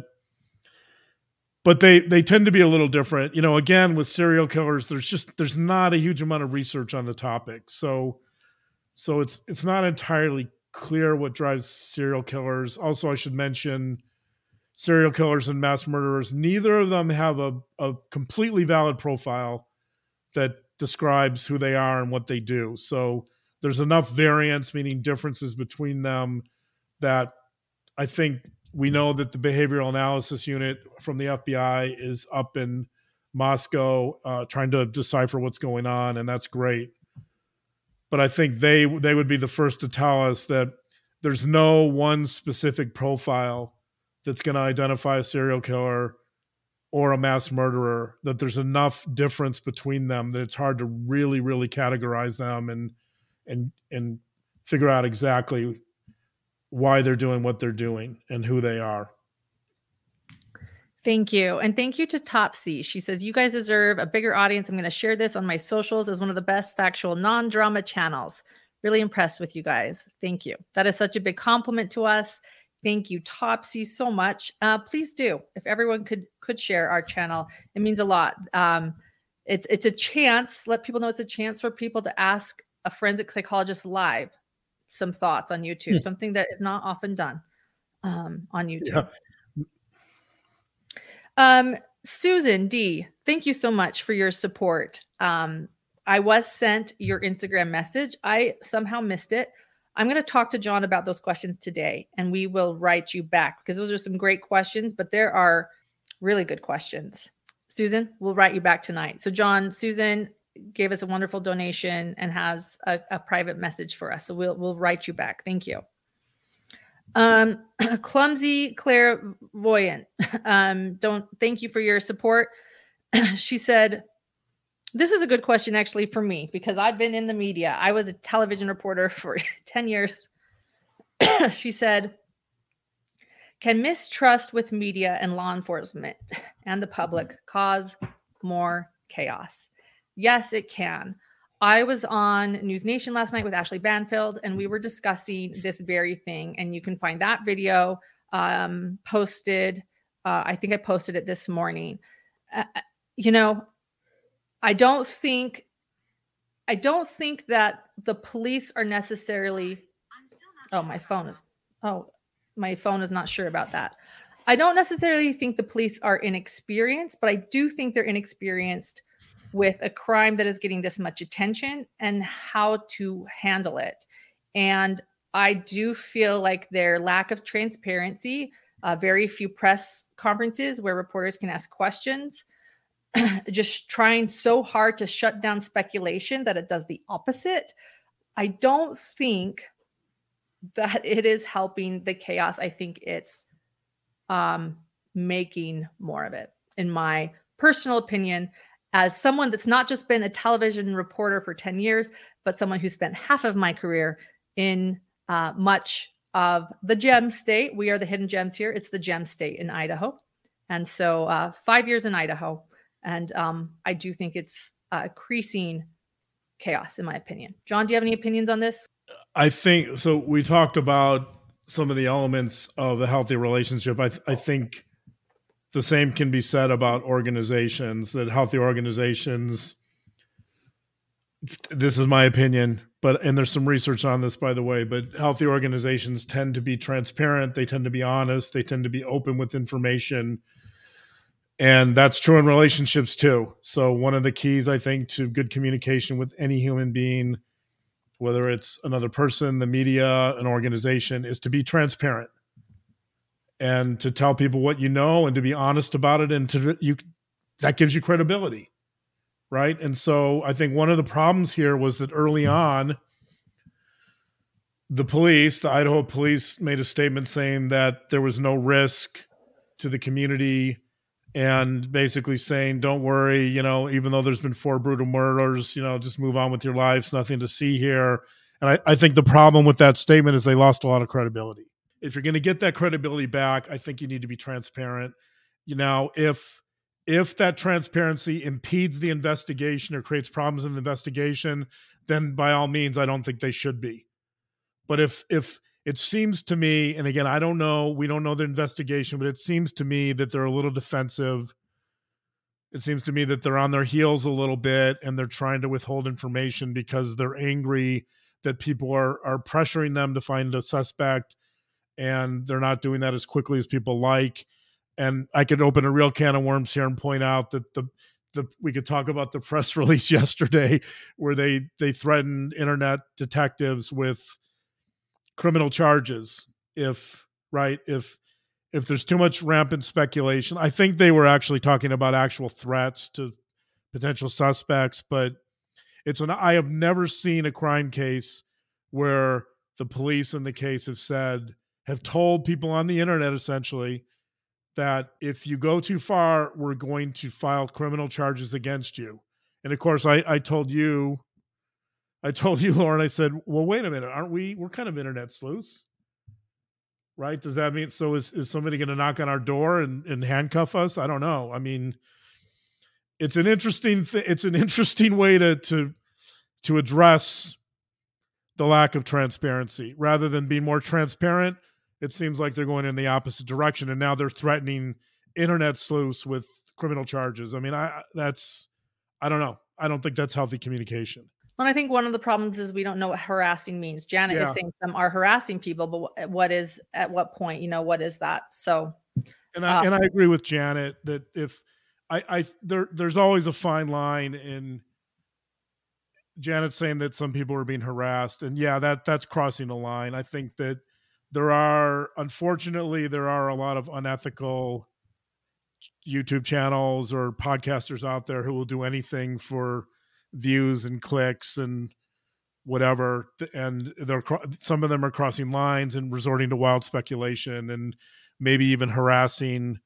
but they they tend to be a little different. You know, again with serial killers, there's just there's not a huge amount of research on the topic, so so it's it's not entirely clear what drives serial killers. Also, I should mention serial killers and mass murderers. Neither of them have a, a completely valid profile that describes who they are and what they do. So there's enough variance, meaning differences between them, that I think we know that the behavioral analysis unit from the FBI is up in Moscow uh, trying to decipher what's going on, and that's great. But I think they they would be the first to tell us that there's no one specific profile that's going to identify a serial killer or a mass murderer. That there's enough difference between them that it's hard to really really categorize them and and and figure out exactly why they're doing what they're doing and who they are. Thank you. And thank you to Topsy. She says, You guys deserve a bigger audience. I'm going to share this on my socials as one of the best factual non drama channels. Really impressed with you guys. Thank you. That is such a big compliment to us. Thank you, Topsy, so much. Uh, please do. If everyone could could share our channel, it means a lot. Um, it's it's a chance. Let people know it's a chance for people to ask a forensic psychologist live some thoughts on YouTube, yeah. something that is not often done um, on YouTube. Yeah. Um, Susan D, thank you so much for your support. Um, I was sent your Instagram message. I somehow missed it. I'm going to talk to John about those questions today and we will write you back because those are some great questions, but there are really good questions. Susan, we'll write you back tonight. So, John, Susan, gave us a wonderful donation and has a, a private message for us. So we'll we'll write you back. Thank you. Um, clumsy clairvoyant. Um, don't thank you for your support. she said, "This is a good question actually for me because I've been in the media. I was a television reporter for ten years." she said, "Can mistrust with media and law enforcement and the public cause more chaos?" Yes, it can. I was on News Nation last night with Ashley Banfield, and we were discussing this very thing. And you can find that video um, posted. Uh, I think I posted it this morning. Uh, uh you know, I don't think, I don't think that the police are necessarily. Oh, my phone is. Oh, my phone is not sure about that. I don't necessarily think the police are inexperienced, but I do think they're inexperienced with a crime that is getting this much attention and how to handle it. And I do feel like their lack of transparency, uh, very few press conferences where reporters can ask questions, just trying so hard to shut down speculation that it does the opposite. I don't think that it is helping the chaos. I think it's um, making more of it, in my personal opinion as someone that's not just been a television reporter for 10 years, but someone who spent half of my career in uh, much of the gem state. We are the hidden gems here. It's the gem state in Idaho. And so uh, five years in Idaho. And um, I do think it's uh, increasing chaos, in my opinion. John, do you have any opinions on this? I think so. We talked about some of the elements of a healthy relationship. I, th- I think the same can be said about organizations that healthy organizations this is my opinion but and there's some research on this by the way but healthy organizations tend to be transparent they tend to be honest they tend to be open with information. And that's true in relationships too. So one of the keys i think to good communication with any human being whether it's another person the media an organization is to be transparent and to tell people what you know and to be honest about it and to you that gives you credibility right? And so i think one of the problems here was that early hmm. on the police the idaho police made a statement saying that there was no risk to the community and basically saying don't worry you know even though there's been four brutal murders you know just move on with your lives. Nothing to see here. And I, I think the problem with that statement is they lost a lot of credibility if you're going to get that credibility back, I think you need to be transparent. You know, if if that transparency impedes the investigation or creates problems in the investigation, then by all means, I don't think they should be. But if if it seems to me, and again, I don't know, we don't know the investigation, but it seems to me that they're a little defensive. It seems to me that they're on their heels a little bit and they're trying to withhold information because they're angry that people are are pressuring them to find a suspect and they're not doing that as quickly as people like. And I could open a real can of worms here and point out that the the we could talk about the press release yesterday where they they threatened internet detectives with criminal charges if right if if there's too much rampant speculation i think they were actually talking about actual threats to potential suspects but it's an i have never seen a crime case where the police in the case have said have told people on the internet essentially that if you go too far, we're going to file criminal charges against you. And of course, I, I told you, I told you, Lauren, I said, well, wait a minute, aren't we? We're kind of internet sleuths, right? Does that mean so? Is, is somebody going to knock on our door and, and handcuff us? I don't know. I mean, it's an interesting thing. It's an interesting way to to to address the lack of transparency rather than be more transparent it seems like they're going in the opposite direction and now they're threatening internet sleuths with criminal charges i mean i that's i don't know i don't think that's healthy communication and I think one of the problems is we don't know what harassing means. Janet yeah. is saying some are harassing people, but what is at what point? You know, what is that? So, and I uh, and I agree with Janet that if I I there there's always a fine line in Janet saying that some people are being harassed, and yeah, that that's crossing the line. I think that there are unfortunately there are a lot of unethical YouTube channels or podcasters out there who will do anything for views and clicks and whatever and they're some of them are crossing lines and resorting to wild speculation and maybe even harassing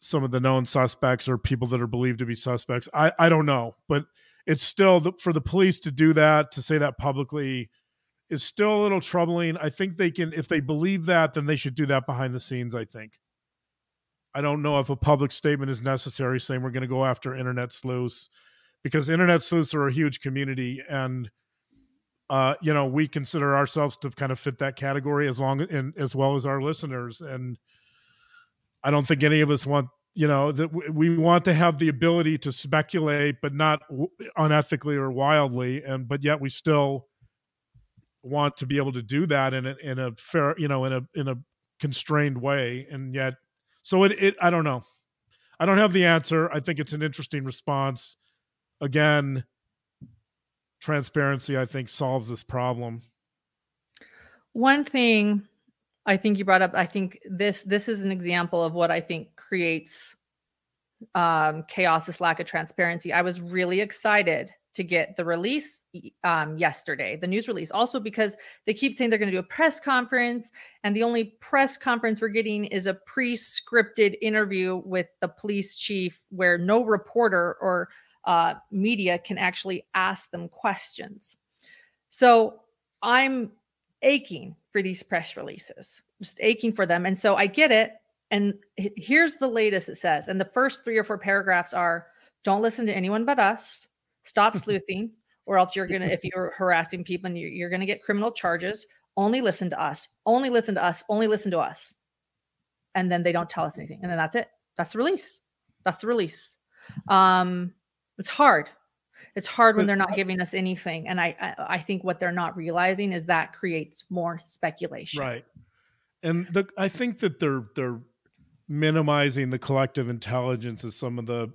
some of the known suspects or people that are believed to be suspects. I i don't know but it's still for the police to do that to say that publicly is still a little troubling. I think they can, if they believe that, then they should do that behind the scenes. I think. I don't know if a public statement is necessary saying we're going to go after internet sleuths because internet sleuths are a huge community and uh, you know we consider ourselves to kind of fit that category as long and as well as our listeners and i don't think any of us want you know that we want to have the ability to speculate but not unethically or wildly and but yet we still want to be able to do that in a in a fair you know in a in a constrained way and yet so it, it i don't know. I don't have the answer. I think it's an interesting response. Again transparency i think solves this problem. One thing i think you brought up i think this this is an example of what i think creates um chaos this lack of transparency. I was really excited to get the release um, yesterday, the news release. Also, because they keep saying they're going to do a press conference, and the only press conference we're getting is a pre scripted interview with the police chief where no reporter or uh, media can actually ask them questions. So I'm aching for these press releases, just aching for them. And so I get it. And here's the latest it says. And the first three or four paragraphs are don't listen to anyone but us. Stop sleuthing, or else you're gonna if you're harassing people and you're, you're gonna get criminal charges. Only listen to us. Only listen to us. Only listen to us. And then they don't tell us anything, and then that's it. That's the release. That's the release. Um, it's hard. It's hard when they're not giving us anything, and I, I I think what they're not realizing is that creates more speculation. Right. And the I think that they're they're minimizing the collective intelligence of some of the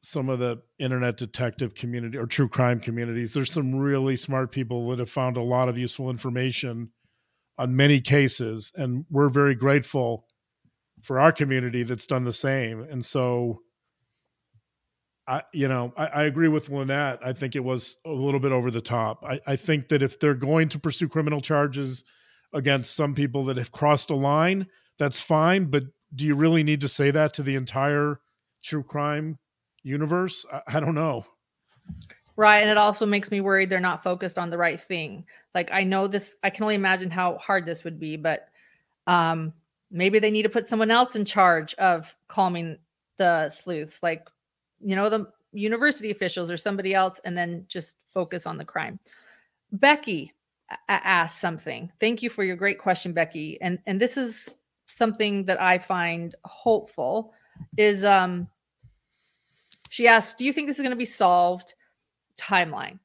some of the internet detective community or true crime communities. There's some really smart people that have found a lot of useful information on many cases, and we're very grateful for our community that's done the same. And so, I, you know, I, I agree with Lynette. I think it was a little bit over the top. I, I think that if they're going to pursue criminal charges against some people that have crossed a line, that's fine. But do you really need to say that to the entire true crime universe? I, I don't know. Right and it also makes me worried they're not focused on the right thing. Like i know this i can only imagine how hard this would be but um maybe they need to put someone else in charge of calming the sleuths like you know the university officials or somebody else and then just focus on the crime. Becky asked something. Thank you for your great question, Becky. And and this is something that I find hopeful is um she asked, "Do you think this is going to be solved timeline?"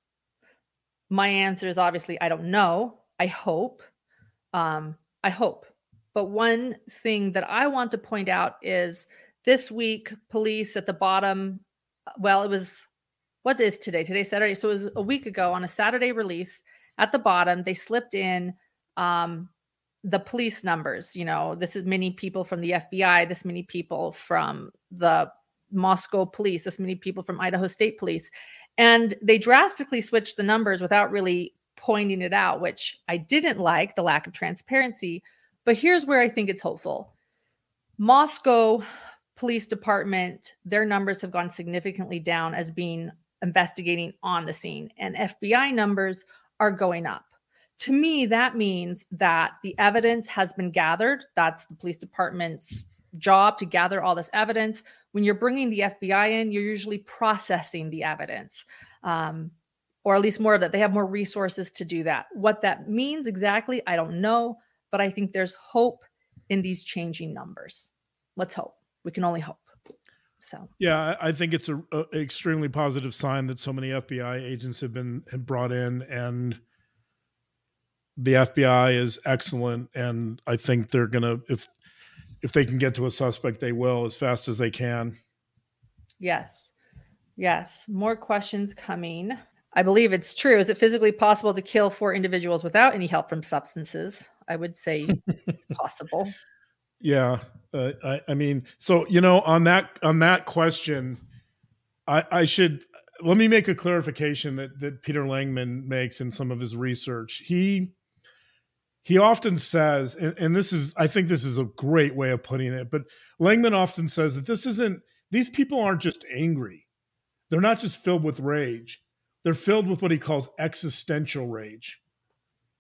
My answer is obviously I don't know. I hope. Um I hope. But one thing that I want to point out is this week police at the bottom well, it was what is today? Today's Saturday. So it was a week ago on a Saturday release at the bottom, they slipped in um, the police numbers. You know, this is many people from the FBI, this many people from the Moscow police, this many people from Idaho State Police. And they drastically switched the numbers without really pointing it out, which I didn't like the lack of transparency. But here's where I think it's hopeful Moscow Police Department, their numbers have gone significantly down as being investigating on the scene, and FBI numbers are going up. To me, that means that the evidence has been gathered. That's the police department's job to gather all this evidence. When you're bringing the FBI in, you're usually processing the evidence, um, or at least more of that. They have more resources to do that. What that means exactly, I don't know, but I think there's hope in these changing numbers. Let's hope. We can only hope. So yeah, I think it's a, a, extremely positive sign that so many FBI agents have been have brought in, and the FBI is excellent. And I think they're gonna if if they can get to a suspect, they will as fast as they can. Yes, yes. More questions coming. I believe it's true. Is it physically possible to kill four individuals without any help from substances? I would say it's possible. Yeah, uh, I, I, mean, so you know, on that on that question, I, I should let me make a clarification that that Peter Langman makes in some of his research. He he often says, and, and this is I think this is a great way of putting it, but Langman often says that this isn't these people aren't just angry, they're not just filled with rage, they're filled with what he calls existential rage,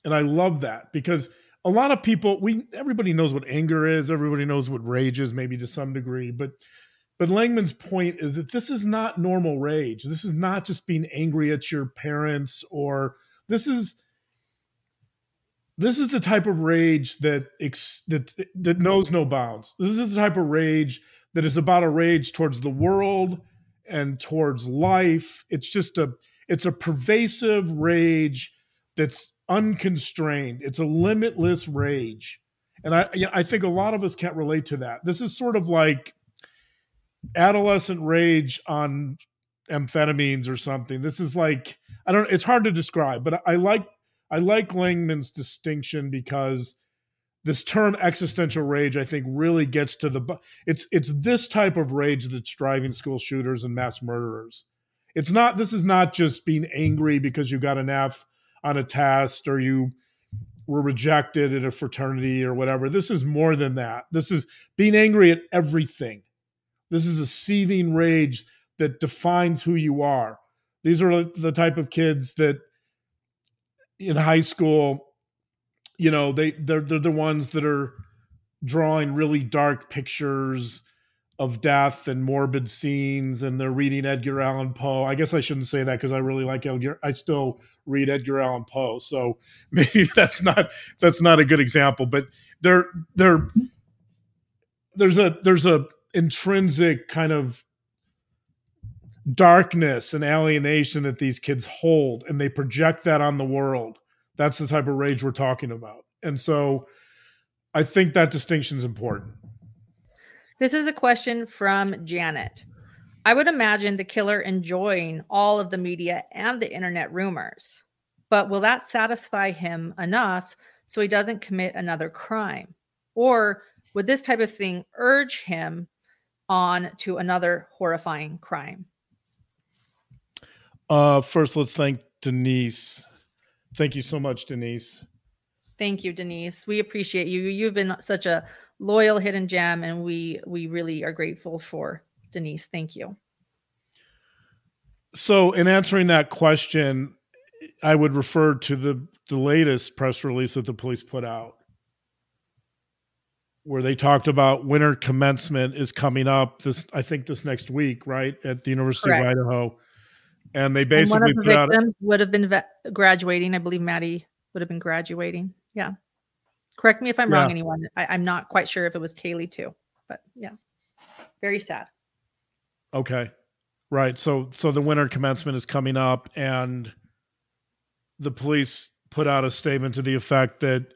and I love that because a lot of people we everybody knows what anger is. Everybody knows what rage is maybe to some degree but but langman's point is that this is not normal rage. This is not just being angry at your parents or this is this is the type of rage that that that knows no bounds this is the type of rage that is about a rage towards the world and towards life it's just a it's a pervasive rage that's unconstrained. It's a limitless rage. And I you know, I think a lot of us can't relate to that. This is sort of like adolescent rage on amphetamines or something. This is like I don't it's hard to describe, but I like I like Langman's distinction because this term existential rage I think really gets to the it's it's this type of rage that's driving school shooters and mass murderers. It's not this is not just being angry because you got an F on a test or you were rejected at a fraternity or whatever. This is more than that. This is being angry at everything. This is a seething rage that defines who you are. These are the type of kids that in high school, you know, they they're they're the ones that are drawing really dark pictures of death and morbid scenes and they're reading Edgar Allan Poe. I guess I shouldn't say that because I really like Edgar. I still read Edgar Allan Poe. So maybe that's not that's not a good example, but there there there's a there's a intrinsic kind of darkness and alienation that these kids hold and they project that on the world. That's the type of rage we're talking about. And so I think that distinction is important. This is a question from Janet. I would imagine the killer enjoying all of the media and the internet rumors. But will that satisfy him enough so he doesn't commit another crime? Or would this type of thing urge him on to another horrifying crime? Uh, first, let's thank Denise. Thank you so much, Denise. Thank you, Denise. We appreciate you. You've been such a loyal hidden gem and we we really are grateful for denise thank you so in answering that question i would refer to the the latest press release that the police put out where they talked about winter commencement is coming up this i think this next week right at the university Correct. of idaho and they basically and one of the victims out, would have been ve- graduating i believe maddie would have been graduating. Yeah. Correct me if I'm Yeah. wrong, anyone. I, I'm not quite sure if it was Kaylee too, but yeah. Very sad. Okay. Right. So so the winter commencement is coming up and the police put out a statement to the effect that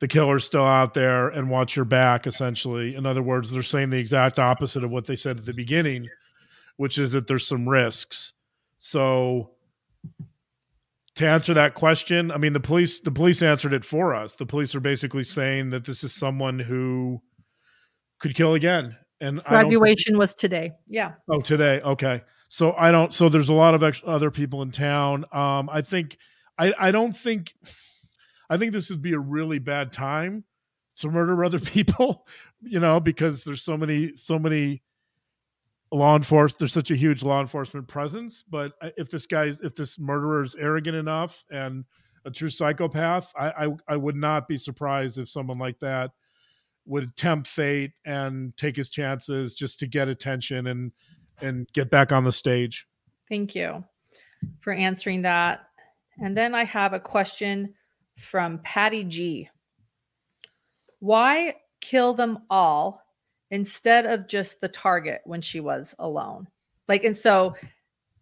the killer's still out there and watch your back essentially. In other words, they're saying the exact opposite of what they said at the beginning, which is that there's some risks. So to answer that question, I mean the police the police answered it for us. The police are basically saying that this is someone who could kill again. And Graduation was today. Yeah. Oh, today. Okay. So I don't. So there's a lot of ex- other people in town. Um, I think. I I don't think. I think this would be a really bad time to murder other people. You know, because there's so many so many law enforcement. There's such a huge law enforcement presence. But uh, if this guy's if this murderer is arrogant enough and a true psychopath, I I, I would not be surprised if someone like that would tempt fate and take his chances just to get attention and and get back on the stage. Thank you for answering that. And then I have a question from Patty G. Why kill them all instead of just the target when she was alone? Like, and so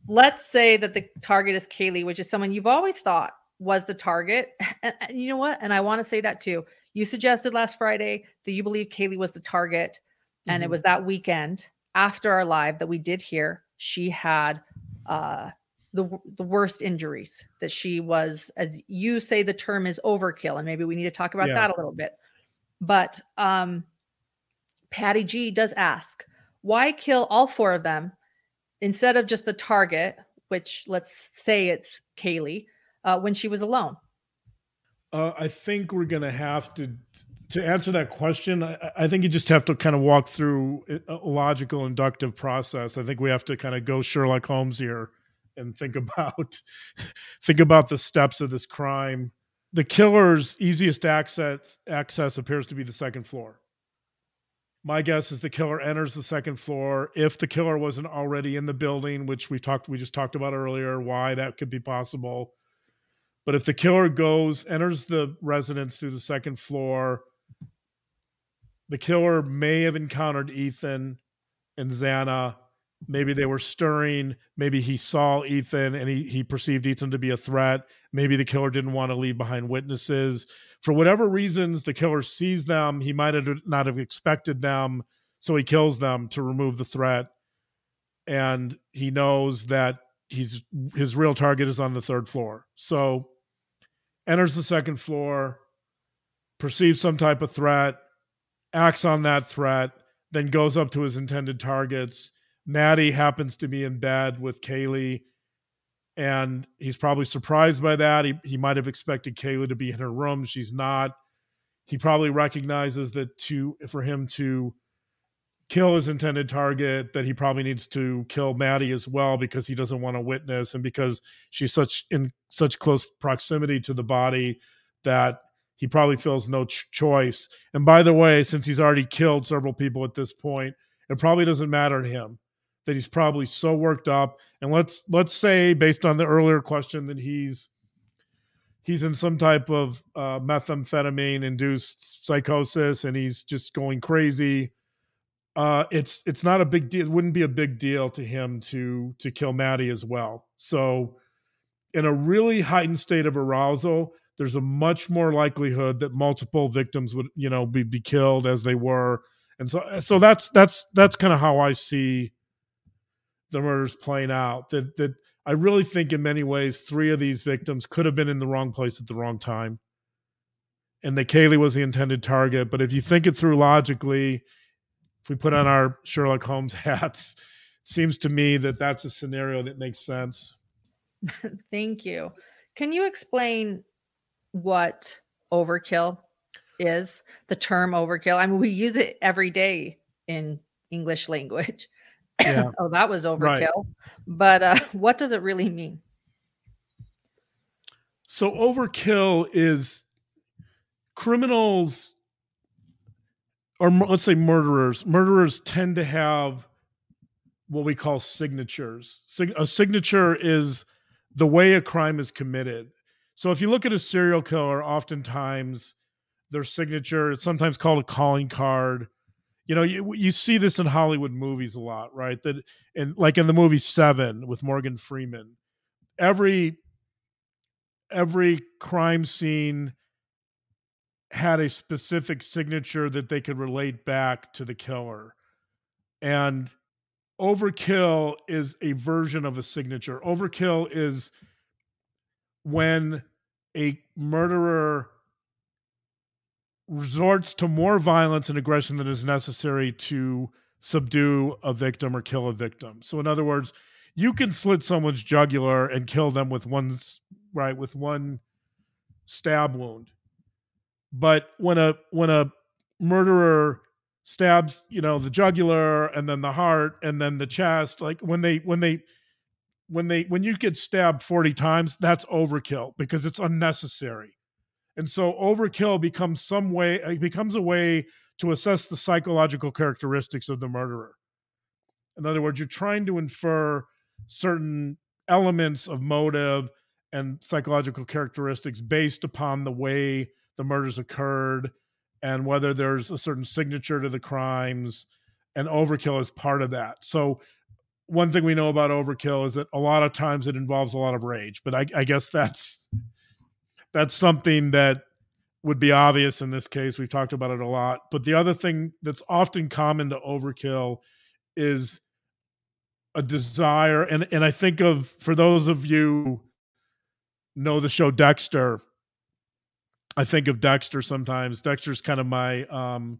let's say that the target is Kaylee, which is someone you've always thought was the target. And, and you know what? And I want to say that too. You suggested last Friday that you believe Kaylee was the target. And it Mhm. was that weekend after our live that we did hear she had uh, the the worst injuries. That she was, as you say, the term is overkill, and maybe we need to talk about Yeah. that a little bit. But um, Patty G does ask, why kill all four of them instead of just the target, which let's say it's Kaylee, uh, when she was alone? Uh, I think we're gonna have to to answer that question. I, I think you just have to kind of walk through a logical inductive process. I think we have to kind of go Sherlock Holmes here and think about think about the steps of this crime. The killer's easiest access access appears to be the second floor. My guess is the killer enters the second floor. If the killer wasn't already in the building, which we talked we just talked about earlier, why that could be possible. But if the killer goes, enters the residence through the second floor, the killer may have encountered Ethan and Xana. Maybe they were stirring. Maybe he saw Ethan and he, he perceived Ethan to be a threat. Maybe the killer didn't want to leave behind witnesses. For whatever reasons, the killer sees them. He might have not have expected them. So he kills them to remove the threat. And he knows that he's his real target is on the third floor. So enters the second floor, perceives some type of threat, acts on that threat, then goes up to his intended targets. Maddie happens to be in bed with Kaylee, and he's probably surprised by that. He he might have expected Kayla to be in her room. She's not. He probably recognizes that to for him to kill his intended target, that he probably needs to kill Maddie as well because he doesn't want to witness and because she's such in such close proximity to the body that he probably feels no ch- choice. And by the way, since he's already killed several people at this point, it probably doesn't matter to him that he's probably so worked up. And let's let's say, based on the earlier question, that he's he's in some type of uh, methamphetamine induced psychosis and he's just going crazy. Uh, it's it's not a big deal. It wouldn't be a big deal to him to to kill Maddie as well. So, in a really heightened state of arousal, there's a much more likelihood that multiple victims would you know be, be killed as they were and so so that's that's that's kind of how i see the murders playing out that that i really think in many ways three of these victims could have been in the wrong place at the wrong time and that kaylee was the intended target but if you think it through logically if we put on our sherlock holmes hats it seems to me that that's a scenario that makes sense Thank you. Can you explain what overkill is? The term overkill. I mean, we use it every day in English language. Yeah. oh, that was overkill. Right. But uh, what does it really mean? So overkill is criminals or let's say murderers. Murderers tend to have what we call signatures. Sig- a signature is the way a crime is committed. So if you look at a serial killer, oftentimes their signature, it's sometimes called a calling card. You know, you, you see this in Hollywood movies a lot, right? That in like in the movie Seven with Morgan Freeman, every every crime scene had a specific signature that they could relate back to the killer. And overkill is a version of a signature. Overkill is when a murderer resorts to more violence and aggression than is necessary to subdue a victim or kill a victim. So in other words, you can slit someone's jugular and kill them with one right with one stab wound. But when a when a murderer stabs, you know, the jugular and then the heart and then the chest, like when they when they when they when you get stabbed 40 times that's overkill because it's unnecessary and so overkill becomes some way it becomes a way to assess the psychological characteristics of the murderer. In other words you're trying to infer certain elements of motive and psychological characteristics based upon the way the murders occurred and whether there's a certain signature to the crimes and overkill is part of that. So one thing we know about overkill is that a lot of times it involves a lot of rage but i, I guess that's that's something that would be obvious in this case. We've talked about it a lot. But the other thing that's often common to overkill is a desire. And and i think of for those of you know the show dexter i think of dexter sometimes. Dexter's kind of my um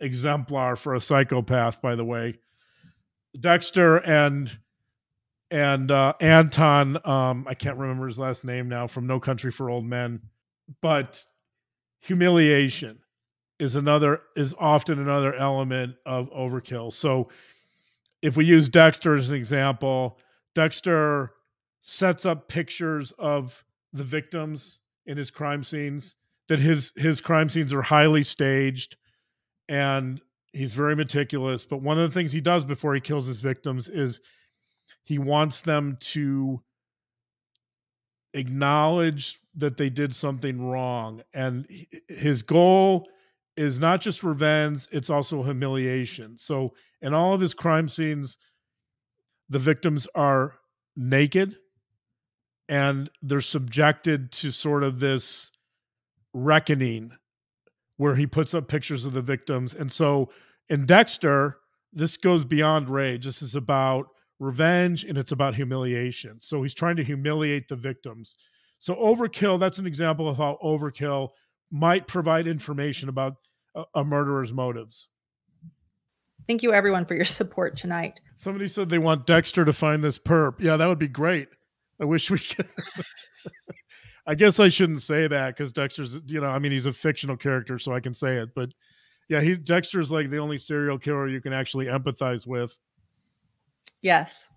exemplar for a psychopath by the way. Dexter and and uh, Anton. Um, I can't remember his last name now from No Country for Old Men, but humiliation is another is often another element of overkill. So if we use Dexter as an example, Dexter sets up pictures of the victims in his crime scenes that his his crime scenes are highly staged and he's very meticulous but one of the things he does before he kills his victims is he wants them to acknowledge that they did something wrong and his goal is not just revenge it's also humiliation so in all of his crime scenes the victims are naked and they're subjected to sort of this reckoning where he puts up pictures of the victims. And so in Dexter, this goes beyond rage. This is about revenge and it's about humiliation. So he's trying to humiliate the victims. So overkill, that's an example of how overkill might provide information about a, a murderer's motives. Thank you everyone for your support tonight. Somebody said they want Dexter to find this perp. Yeah, that would be great. I wish we could. I guess I shouldn't say that because Dexter's, you know, I mean, he's a fictional character, so I can say it. But yeah, he Dexter's like the only serial killer you can actually empathize with. Yes.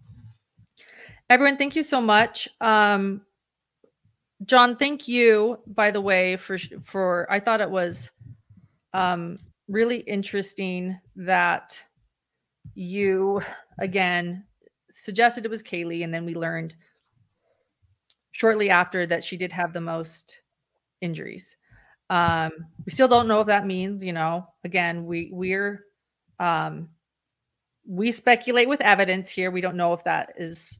Everyone, thank you so much. Um, John, thank you, by the way, for for I thought it was um, really interesting that you again suggested it was Kaylee, and then we learned shortly after that she did have the most injuries. Um, we still don't know if that means, you know, again, we we're um, we speculate with evidence here. We don't know if that is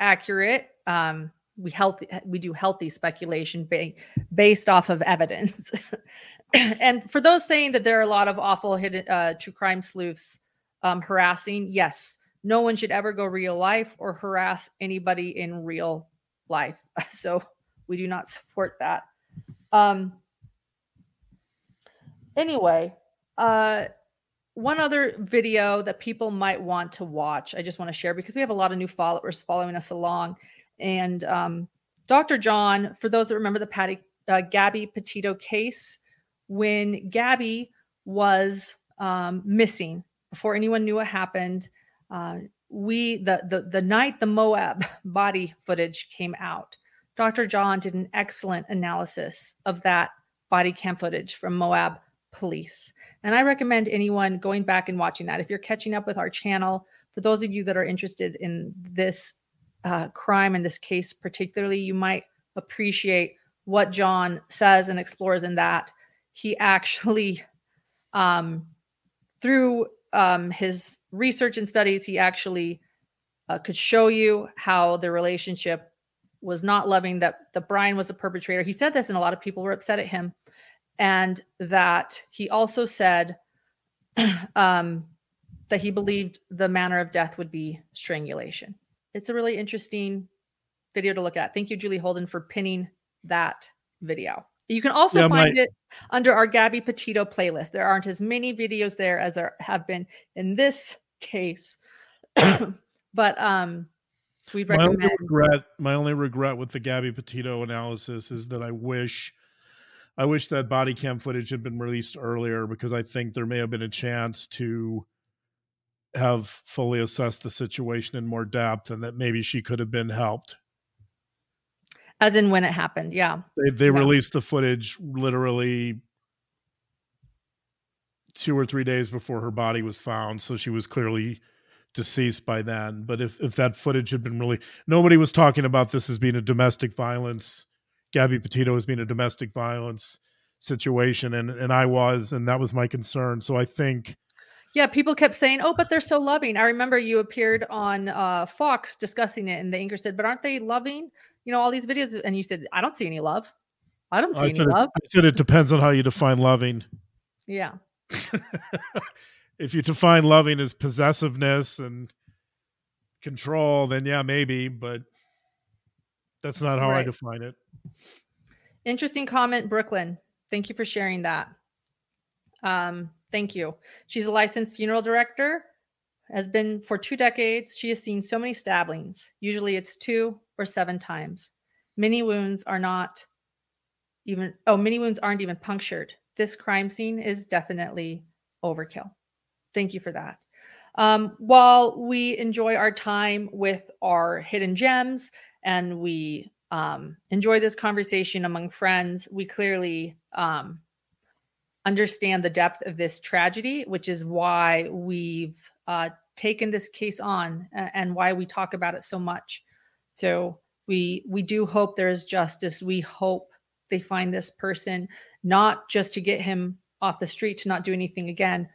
accurate. Um, we healthy we do healthy speculation ba- based off of evidence. and for those saying that there are a lot of awful hidden uh, true crime sleuths um, harassing, yes, no one should ever go real life or harass anybody in real life. So we do not support that. Um, anyway, uh, one other video that people might want to watch, I just want to share because we have a lot of new followers following us along. And um, Dr. John, for those that remember the Patty uh, Gabby Petito case, when Gabby was um, missing before anyone knew what happened, uh, we the, the the night the Moab body footage came out, Dr. John did an excellent analysis of that body cam footage from Moab police. And I recommend anyone going back and watching that. If you're catching up with our channel, for those of you that are interested in this uh, crime and this case particularly, you might appreciate what John says and explores in that, he actually, um, through um, his research and studies, he actually uh, could show you how the relationship was not loving, that, that Brian was a perpetrator. He said this, and a lot of people were upset at him. And that he also said um, that he believed the manner of death would be strangulation. It's a really interesting video to look at. Thank you, Julie Holden, for pinning that video. You can also yeah, find my- it under our Gabby Petito playlist. There aren't as many videos there as there have been in this case. but um we recommend my only regret my only regret with the Gabby Petito analysis is that I wish I wish that body cam footage had been released earlier because I think there may have been a chance to have fully assessed the situation in more depth and that maybe she could have been helped. As in when it happened, yeah. They they yeah. released the footage literally two or three days before her body was found, so she was clearly deceased by then. But if if that footage had been really, nobody was talking about this as being a domestic violence. Gabby Petito as being a domestic violence situation, and and I was, and that was my concern. So I think. Yeah, people kept saying, "Oh, but they're so loving." I remember you appeared on uh, Fox discussing it, and the anchor said, "But aren't they loving?" You know, all these videos, and you said, "I don't see any love. I don't see I any love." It, I said it depends on how you define loving. Yeah. if you define loving as possessiveness and control, then yeah, maybe, but that's not how right. I define it. Interesting comment, Brooklyn. Thank you for sharing that. Um, thank you. She's a licensed funeral director, has been for two decades. She has seen so many stabbings. Usually it's two or seven times. Many wounds are not even, oh, many wounds aren't even punctured. This crime scene is definitely overkill. Thank you for that. Um, while we enjoy our time with our hidden gems and we um, enjoy this conversation among friends, we clearly um, understand the depth of this tragedy, which is why we've uh, taken this case on and why we talk about it so much. So we we do hope there is justice. We hope they find this person, not just to get him off the street to not do anything again,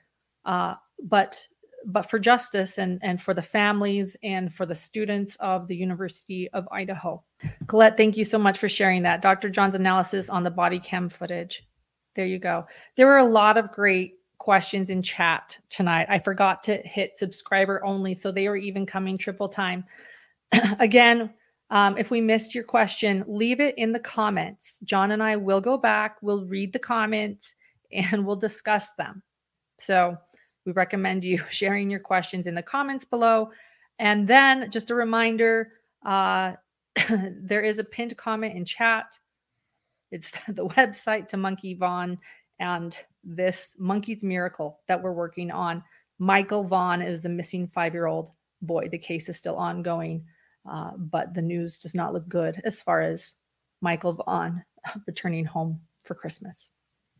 uh, but but for justice and and for the families and for the students of the University of Idaho. Colette, thank you so much for sharing that. Dr. John's analysis on the body cam footage. There you go. There were a lot of great questions in chat tonight. I forgot to hit subscriber only, so they were even coming triple time. Again, um, if we missed your question, leave it in the comments. John and I will go back, we'll read the comments, and we'll discuss them. So we recommend you sharing your questions in the comments below. And then just a reminder uh, there is a pinned comment in chat. It's the website to Monkey Vaughn and this Monkey's Miracle that we're working on. Michael Vaughn is a missing five year old boy. The case is still ongoing, uh, but the news does not look good as far as Michael Vaughn returning home for Christmas.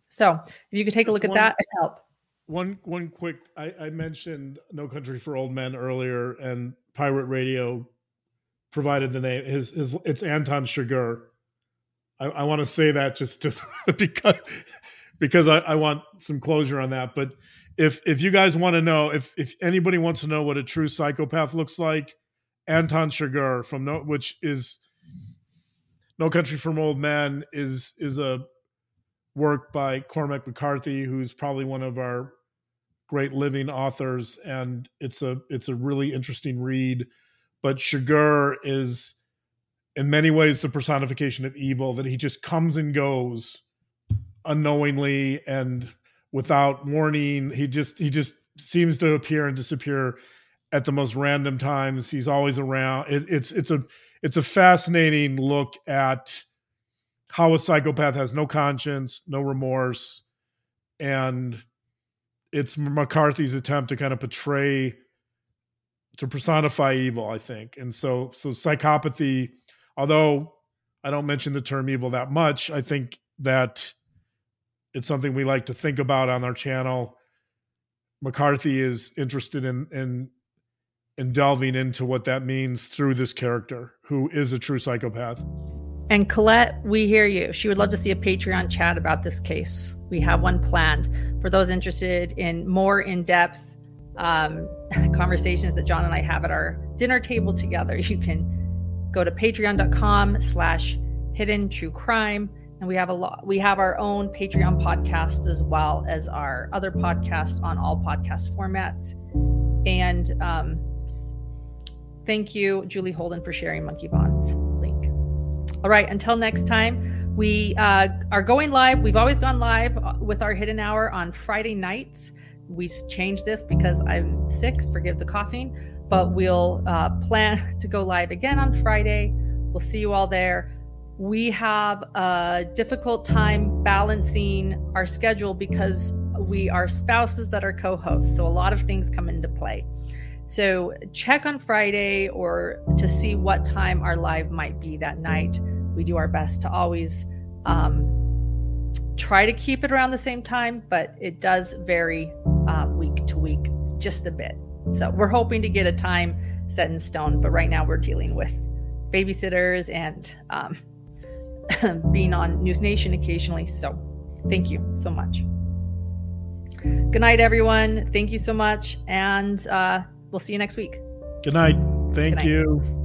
So if you could take Just a look one, at that, it help one one quick I, I mentioned no country for old men earlier and pirate radio provided the name his his it's anton chigurh. I, I want to say that just to because because I, I want some closure on that but if if you guys want to know if if anybody wants to know what a true psychopath looks like anton chigurh from no which is no country for old men is is a work by Cormac McCarthy, who's probably one of our great living authors, and it's a it's a really interesting read. But Chigurh is in many ways the personification of evil that he just comes and goes unknowingly and without warning. He just he just seems to appear and disappear at the most random times. He's always around. It, it's it's a it's a fascinating look at how a psychopath has no conscience, no remorse, and it's McCarthy's attempt to kind of portray to personify evil, I think. And so so psychopathy, although I don't mention the term evil that much, I think that it's something we like to think about on our channel. McCarthy is interested in in in delving into what that means through this character who is a true psychopath. And Colette, we hear you. She would love to see a Patreon chat about this case. We have one planned for those interested in more in depth um, conversations that John and I have at our dinner table together. You can go to patreon.com slash hidden true crime. And we have a lot, we have our own Patreon podcast as well as our other podcast on all podcast formats. And um, thank you, Julie Holden, for sharing Monkey Vaughn's. All right, until next time, we uh, are going live. We've always gone live with our hidden hour on Friday nights. We changed this because I'm sick. Forgive the coughing, but we'll uh, plan to go live again on Friday. We'll see you all there. We have a difficult time balancing our schedule because we are spouses that are co hosts. So a lot of things come into play. So check on Friday or to see what time our live might be that night. We do our best to always um, try to keep it around the same time, but it does vary uh, week to week just a bit. So we're hoping to get a time set in stone, but right now we're dealing with babysitters and um, being on News Nation occasionally. So thank you so much. Good night, everyone. Thank you so much. And uh, we'll see you next week. Good night. Thank Good night. you.